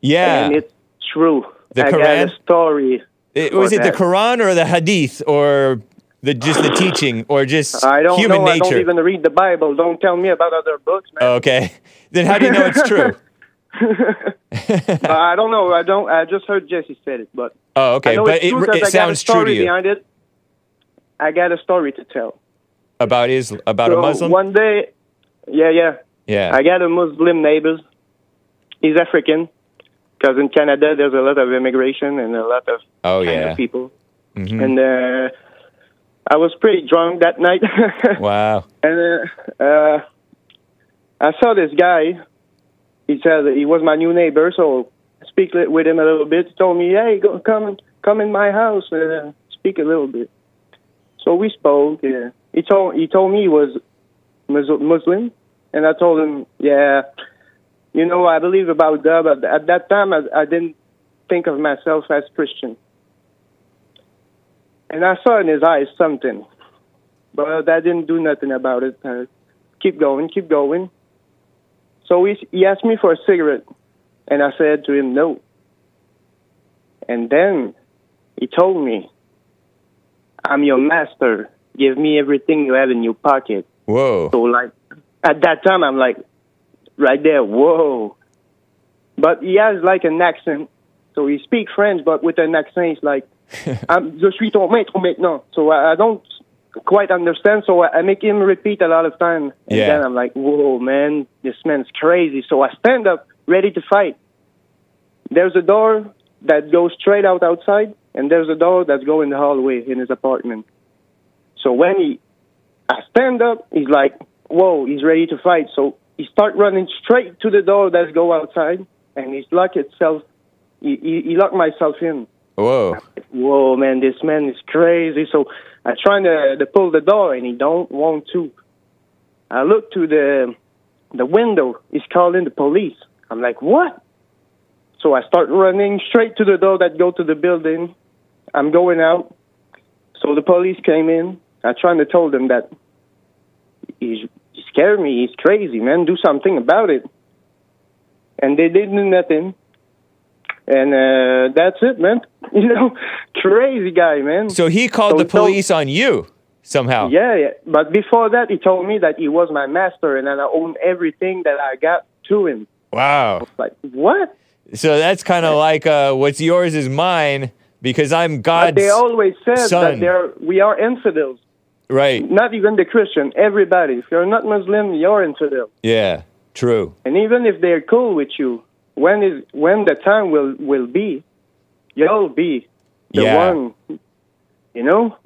Yeah. and it's true. The I got Quran? a story. It- was it the. Quran or the Hadith or the just the [SIGHS] teaching or just I don't human know. I don't even read the Bible. Don't tell me about other books, man. Okay. [LAUGHS] Then how do you know it's true? [LAUGHS] [LAUGHS] I don't know. I don't. I just heard Jesse said it, but Oh, okay. But it's it, it I got a sounds true to story you behind it. I got a story to tell. about is about a Muslim. One day, yeah, yeah. Yeah. I got a Muslim neighbor. he's African because in Canada there's a lot of immigration and a lot of Oh kind yeah. of people. Mhm. And uh, I was pretty drunk that night. [LAUGHS] Wow. And uh, uh, I saw this guy. He said he was my new neighbor, so I speak with him a little bit. He told me, "Hey, go, come, come in my house, uh, speak a little bit." So we spoke. He told he told me he was Muslim, and I told him, "Yeah, you know, I believe about God, but at that time I, I didn't think of myself as Christian." And I saw in his eyes something but I didn't do nothing about it. Uh, keep going, keep going. So he, he asked me for a cigarette, and I said to him, no. And then he told me, I'm your master. Give me everything you have in your pocket. Whoa. So, like, at that time, I'm like, right there, whoa. But he has like an accent. So he speaks French, but with an accent, he's like, [LAUGHS] I'm, je suis ton maître maintenant. So I, I don't quite understand. So I, I make him repeat a lot of time. And Yeah. then I'm like, whoa, man, this man's crazy. So I stand up, ready to fight. There's a door that goes straight out outside, and there's a door that's go in the hallway in his apartment. So when he, I stand up, he's like, whoa, he's ready to fight. So he start running straight to the door that's go outside, and he's locked itself. He, he, he locked myself in. Whoa. Whoa, man, this man is crazy. So I trying to, to pull the door, and he don't want to. I look to the the window. He's calling the police. I'm like, what? So I start running straight to the door that go to the building. I'm going out. So the police came in. I trying to tell them that he's he scared me. He's crazy, man. Do something about it. And they didn't do nothing. And uh, that's it, man. [LAUGHS] You know, crazy guy, man. So he called So the he told- police on you somehow. Yeah, yeah. But before that, he told me that he was my master and that I own everything that I got to him. Wow. Like, what? So that's kind of like uh, what's yours is mine because I'm God's but they always said son. that they're, we are infidels. Right. Not even the Christian, everybody. If you're not Muslim, you're infidel. Yeah. True. And even if they're cool with you, when is when the time will will be, you'll be the Yeah. one. You know.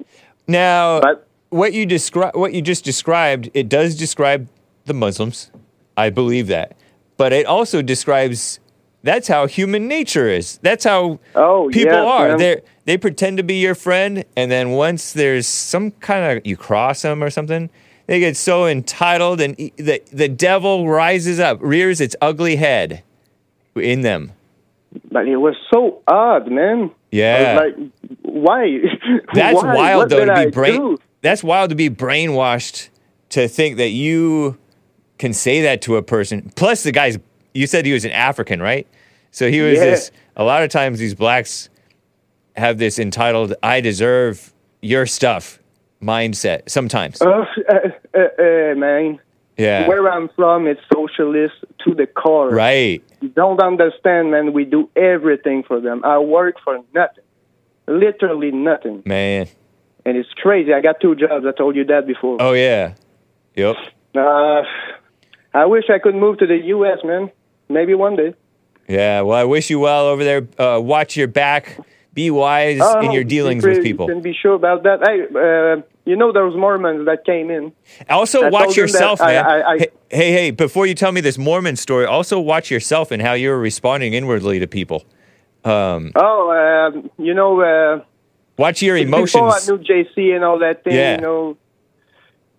Now, But what you describe, what you just described, it does describe the Muslims. I believe that, but it also describes that's how human nature is. That's how oh, people yes, are. They they pretend to be your friend, and then once there's some kind of you cross them or something, they get so entitled, and the the devil rises up, rears its ugly head in them. But it was so odd, man. Yeah. Like, why? [LAUGHS] That's Why? wild What though to I be brain. do? That's wild to be brainwashed to think that you can say that to a person. Plus, the guy's. You said he was an African, right? So he was Yeah. this. A lot of times, these blacks have this entitled "I deserve your stuff" mindset. Sometimes, Uh, uh, uh, uh, man. yeah, Where I'm from, it's socialist to the core. right. You don't understand, man. We do everything for them. I work for nothing, literally nothing, Man. and it's crazy. I got two jobs. I told you that before. Oh yeah. Yep. Uh, I wish I could move to the U.S., man. Maybe one day. Yeah. Well, I wish you well over there. Uh, watch your back. Be wise in Oh, your dealings with people. Can be sure about that. Hey, uh, you know those Mormons that came in. Also, I watch told them that yourself, man. I- I- hey, hey, hey, before you tell me this Mormon story, also watch yourself and how you're responding inwardly to people. Um, Oh, um, you know, uh, watch your emotions. before I knew JC and all that thing, Yeah. you know,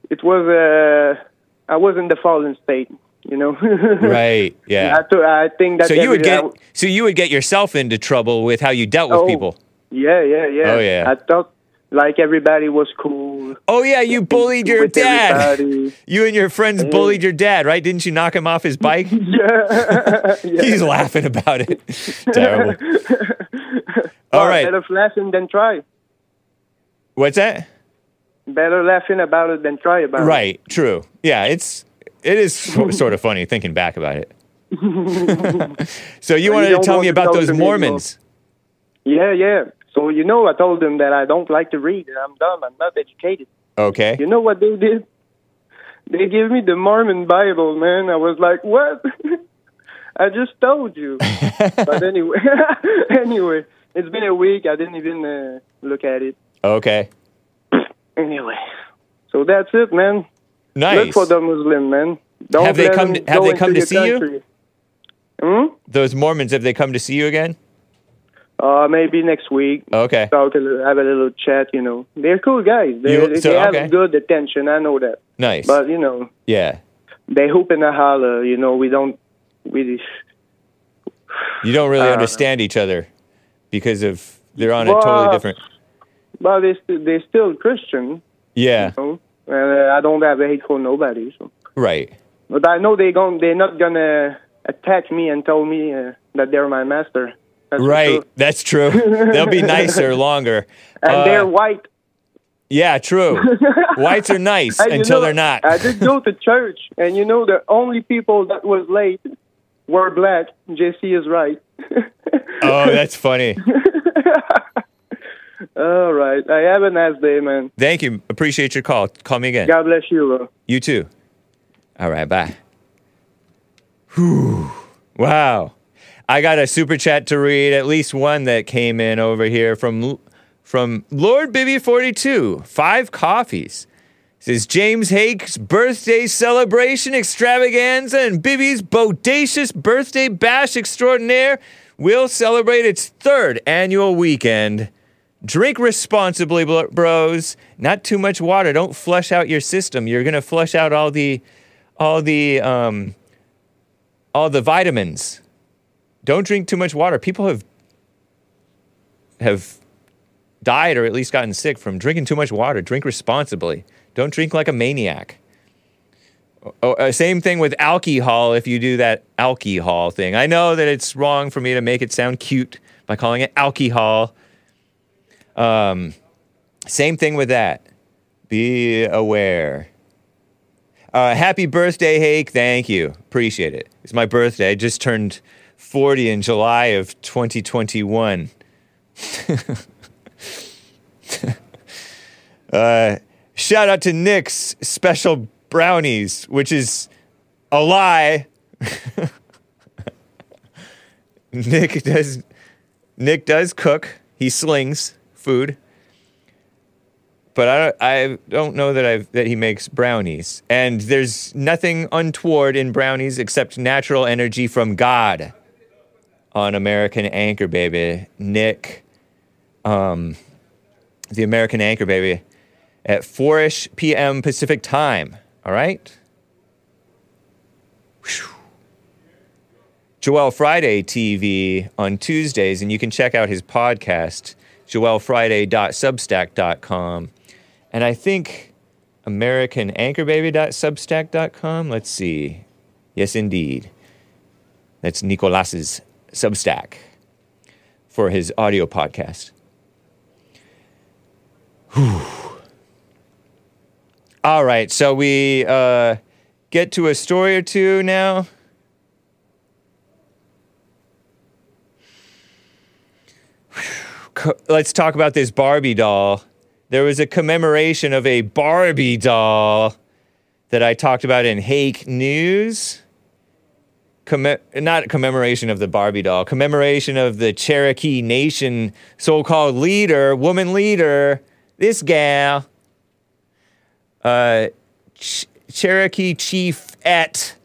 it was uh, I was in the fallen state, you know. Right, [LAUGHS] yeah. I, th- I think that So you would get so you would get yourself into trouble with how you dealt with Oh. people. Yeah, yeah, yeah. Oh, yeah. I thought like everybody was cool. Oh yeah, you bullied your dad. everybody. [LAUGHS] You and your friends bullied your dad, right? Didn't you knock him off his bike? [LAUGHS] yeah. He's laughing about it. Terrible. All Well, right. Better laughing than try. What's that? Better laughing about it than try about it. Right. True. Yeah. It's it is so- [LAUGHS] sort of funny thinking back about it. [LAUGHS] so you You wanted to tell me about those. Mormons. Yeah, yeah. So you know, I told them that I don't like to read. And I'm dumb. I'm not educated. Okay. You know what they did? They gave me the Mormon Bible, man. I was like, what? [LAUGHS] I just told you. but anyway, anyway, it's been a week. I didn't even uh, look at it. Okay. Anyway, so that's it, man. Nice. Look for the Muslim, man. Don't Have they come to- have they come to see you? Hmm? Those Mormons, have they come to see you again? Uh, maybe next week. Okay. Talk a have a little chat. You know, they're cool guys. They You- they have okay. good attention. I know that. Nice. But you know, yeah. they hoop and a holler. You know, we don't. We You don't really Uh, understand each other because of they're on a totally different. But they st- they're still Christian. Yeah. You know? And uh, I don't have hate for nobody. So. Right. But I know they gon' they're not gonna attack me and tell me uh, that they're my master. That's Right. sure. That's true. They'll be nicer [LAUGHS] longer. And Uh, they're white. Yeah, true. [LAUGHS] Whites are nice And you until know, they're not. I did go to church, and you know the only people that was late were black. JC is right. oh, that's funny. [LAUGHS] All right. I have a nice day, man. Thank you. Appreciate your call. Call me again. God bless you. Bro. You too. All right, bye. Whew. Wow. I got a super chat to read, at least one that came in over here from from Lord Bibby 42. Five coffees. This is James Hake's birthday celebration extravaganza and Bibby's bodacious birthday bash extraordinaire will celebrate its third annual weekend. Drink responsibly, bros. Not too much water. Don't flush out your system. You're gonna flush out all the, all the, um, all the vitamins. Don't drink too much water. People have have died or at least gotten sick from drinking too much water. Drink responsibly. Don't drink like a maniac. Oh, same thing with alcohol if you do that alcohol thing. I know that it's wrong for me to make it sound cute by calling it alcohol. Um, same thing with that. Be aware. Uh, happy birthday, Hake. Thank you. Appreciate it. It's my birthday. I just turned 40 in July of 2021. [LAUGHS] uh, shout out to Nick's special brownies, which is a lie. [LAUGHS] Nick does Nick does cook. He slings food. But I don't, I don't know that I've that he makes brownies. And there's nothing untoward in brownies except natural energy from God. On American Anchor Baby, Nick, um, the American Anchor Baby, at 4ish p.m. Pacific time. All right? Whew. Joel Friday TV on Tuesdays, and you can check out his podcast, joelfriday.substack.com. And I think AmericanAnchorBaby.substack.com. Let's see. Yes, indeed. That's Nicolas's Substack for his audio podcast. Whew. All right, so we uh, get to a story or two now. Let's talk about this Barbie doll. There was a commemoration of a Barbie doll that I talked about in Hake News. Comm- not commemoration of the Barbie doll, commemoration of the Cherokee Nation so called leader, woman leader, this gal, uh, Ch- Cherokee Chief at,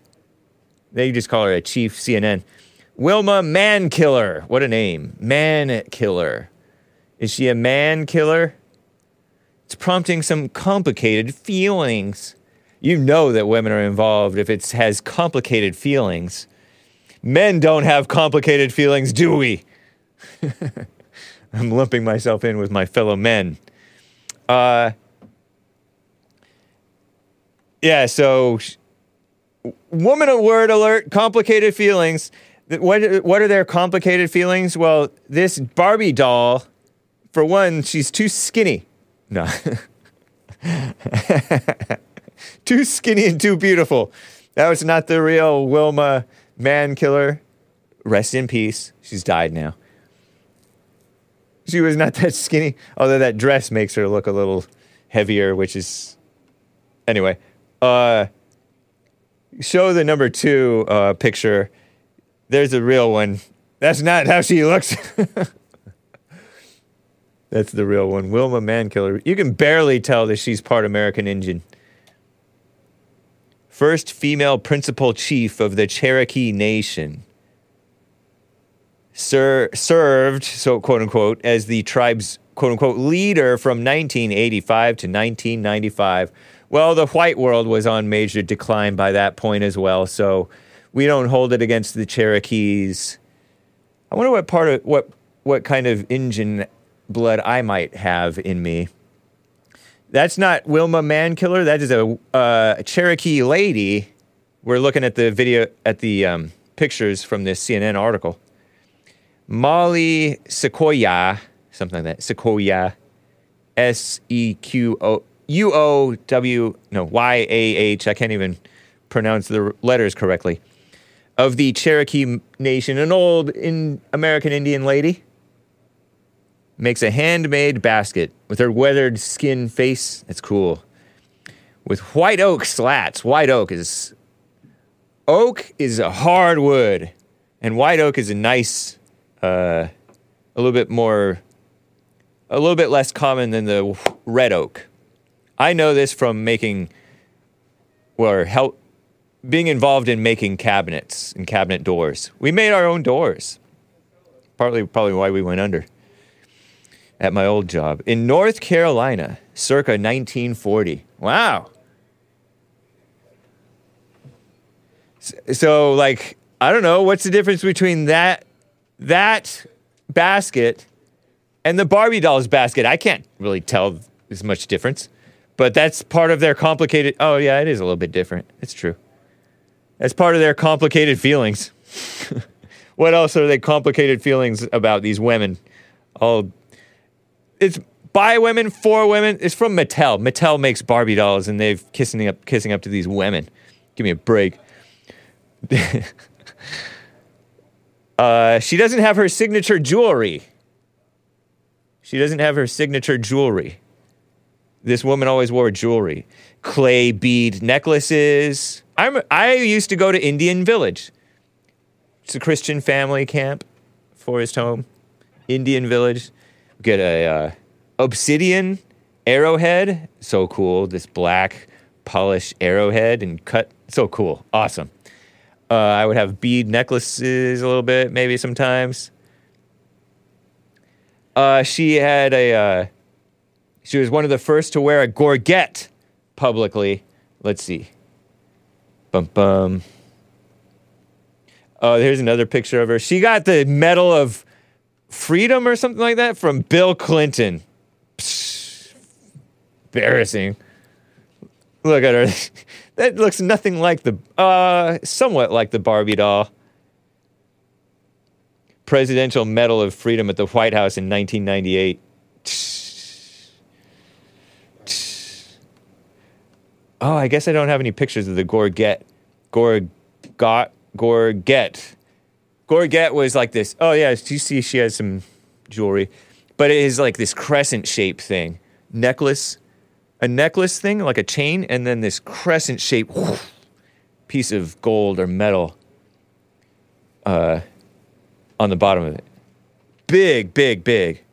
they just call her a Chief CNN, Wilma Mankiller. What a name. Man Killer. Is she a man killer? It's prompting some complicated feelings. You know that women are involved if it has complicated feelings. Men don't have complicated feelings, do we? [LAUGHS] I'm lumping myself in with my fellow men. Uh, yeah, so woman word alert, complicated feelings. What, what are their complicated feelings? Well, this Barbie doll, for one, she's too skinny. No. [LAUGHS] too skinny and too beautiful. That was not the real Wilma man killer. Rest in peace. She's died now. She was not that skinny, although that dress makes her look a little heavier, which is. Anyway, uh, show the number two uh, picture. There's a real one. That's not how she looks. [LAUGHS] That's the real one. Wilma Mankiller. You can barely tell that she's part American Indian. First female principal chief of the Cherokee Nation. Sir, served, so quote unquote, as the tribe's quote unquote leader from 1985 to 1995. Well, the white world was on major decline by that point as well, so we don't hold it against the Cherokees. I wonder what part of what what kind of Indian blood I might have in me. That's not Wilma Mankiller. That is a uh, Cherokee lady. We're looking at the video at the um, pictures from this CNN article. Molly Sequoia, something like that. Sequoia, S E Q O U O W no Y A H. I can't even pronounce the letters correctly. Of the Cherokee Nation, an old in American Indian lady makes a handmade basket with her weathered skin face. It's cool. With white oak slats. White oak is oak is a hard wood, and white oak is a nice, uh, a little bit more, a little bit less common than the red oak. I know this from making, or help, being involved in making cabinets and cabinet doors. We made our own doors. Partly, probably why we went under at my old job in North Carolina, circa 1940. Wow. So, like, I don't know what's the difference between that that basket and the Barbie dolls basket. I can't really tell as much difference, but that's part of their complicated. Oh yeah, it is a little bit different. It's true. That's part of their complicated feelings. [LAUGHS] what else are they complicated feelings about these women? All it's by women for women. It's from Mattel. Mattel makes Barbie dolls, and they've kissing up, kissing up to these women. Give me a break. [LAUGHS] uh, she doesn't have her signature jewelry. She doesn't have her signature jewelry. This woman always wore jewelry, clay bead necklaces. I'm, I used to go to Indian Village. It's a Christian family camp, forest home, Indian Village. Get a uh, obsidian arrowhead, so cool. This black polished arrowhead and cut, so cool, awesome. Uh, I would have bead necklaces a little bit, maybe sometimes. Uh, she had a. Uh, she was one of the first to wear a gorget publicly. Let's see. Bum bum. Oh, here's another picture of her. She got the Medal of Freedom or something like that from Bill Clinton. Psh, embarrassing. Look at her. [LAUGHS] that looks nothing like the, uh, somewhat like the Barbie doll. Presidential Medal of Freedom at the White House in 1998. Oh, I guess I don't have any pictures of the Gorget. Gorgot. Gorget. Gorget was like this. Oh, yeah, you see she has some jewelry. But it is like this crescent shaped thing. Necklace. A necklace thing, like a chain, and then this crescent shaped piece of gold or metal uh, on the bottom of it. Big, big, big.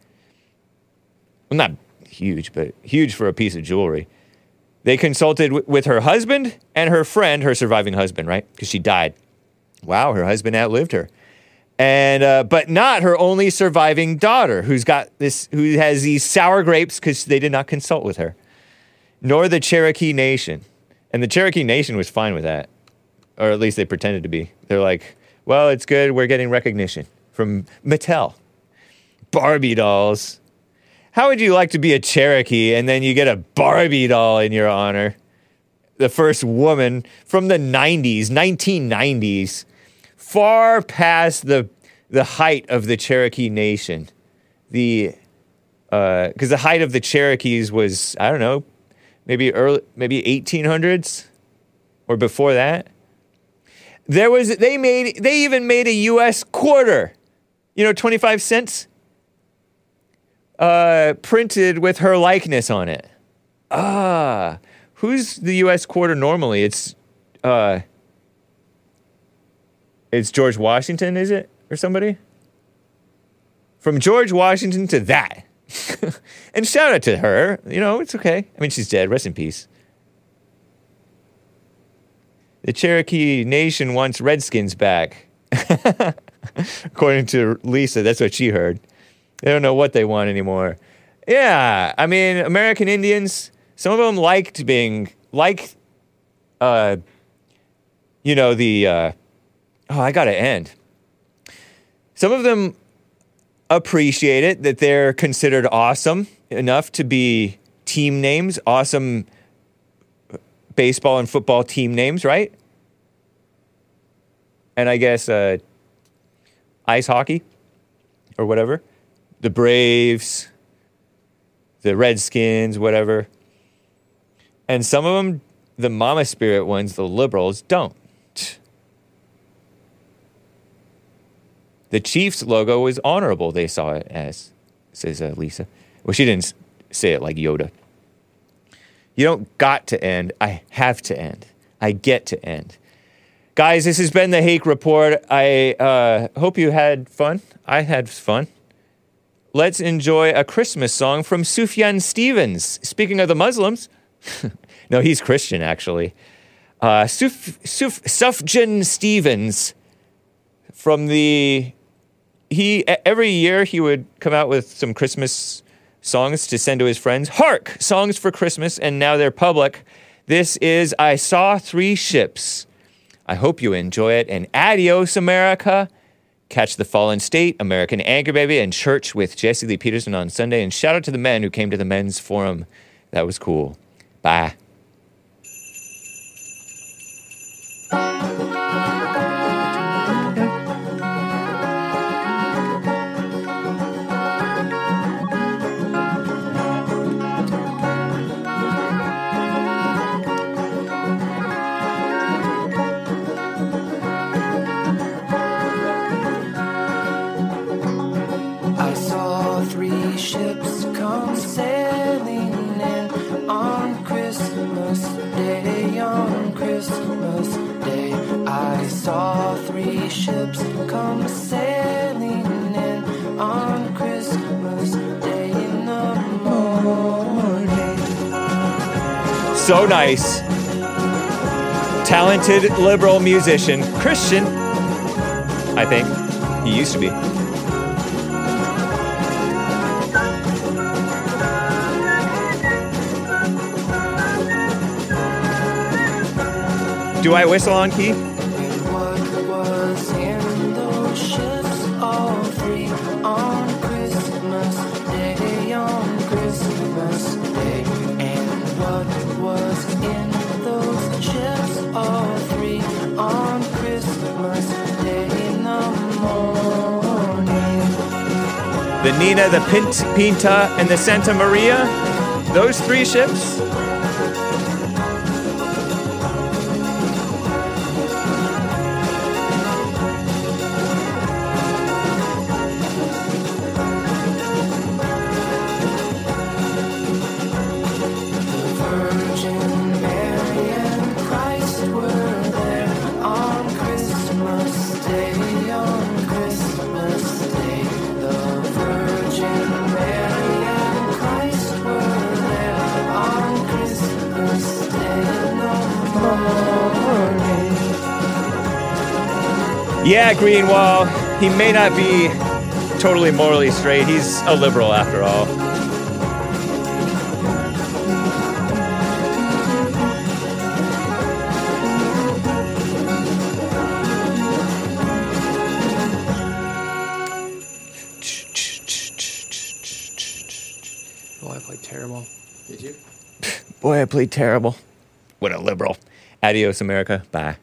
Well, not huge, but huge for a piece of jewelry. They consulted w- with her husband and her friend, her surviving husband, right? Because she died. Wow, her husband outlived her. And uh, but not her only surviving daughter, who's got this, who has these sour grapes because they did not consult with her, nor the Cherokee Nation. And the Cherokee Nation was fine with that, or at least they pretended to be. They're like, well, it's good. We're getting recognition from Mattel. Barbie dolls. How would you like to be a Cherokee and then you get a Barbie doll in your honor? The first woman from the 90s, 1990s, far past the, the height of the Cherokee Nation. The because the height of the Cherokees was I don't know, maybe early, maybe 1800s or before that. There was they made they even made a U.S. quarter, you know, 25 cents uh, printed with her likeness on it. Ah, who's the U.S. quarter normally? It's uh, It's George Washington, is it? Or somebody? From George Washington to that. [LAUGHS] and shout out to her. You know, it's okay. I mean, she's dead. Rest in peace. The Cherokee Nation wants Redskins back. [LAUGHS] According to Lisa, that's what she heard. They don't know what they want anymore. Yeah, I mean, American Indians, some of them liked being, like, uh, you know, the, uh, oh, I gotta end. Some of them appreciate it that they're considered awesome enough to be team names, awesome baseball and football team names, right? And I guess uh, ice hockey or whatever. The Braves, the Redskins, whatever. And some of them, the mama spirit ones, the liberals, don't. The Chiefs logo was honorable, they saw it as, says uh, Lisa. Well, she didn't say it like Yoda. You don't got to end. I have to end. I get to end. Guys, this has been the Hake Report. I uh, hope you had fun. I had fun. Let's enjoy a Christmas song from Sufjan Stevens. Speaking of the Muslims, [LAUGHS] no, he's Christian actually. Uh, Suf, Suf, Sufjan Stevens from the he every year he would come out with some Christmas songs to send to his friends. Hark, songs for Christmas, and now they're public. This is I Saw Three Ships. I hope you enjoy it, and adios, America. Catch the Fallen State, American Anchor Baby, and Church with Jesse Lee Peterson on Sunday. And shout out to the men who came to the men's forum. That was cool. Bye. Saw three ships come sailing in on Christmas Day in the morning. So nice. Talented liberal musician, Christian, I think. He used to be. Do I whistle on key? The Nina, the Pint- Pinta, and the Santa Maria? Those three ships? He may not be totally morally straight. He's a liberal after all. Oh, I played terrible. Did you? Boy, I played terrible. What a liberal. Adios, America. Bye.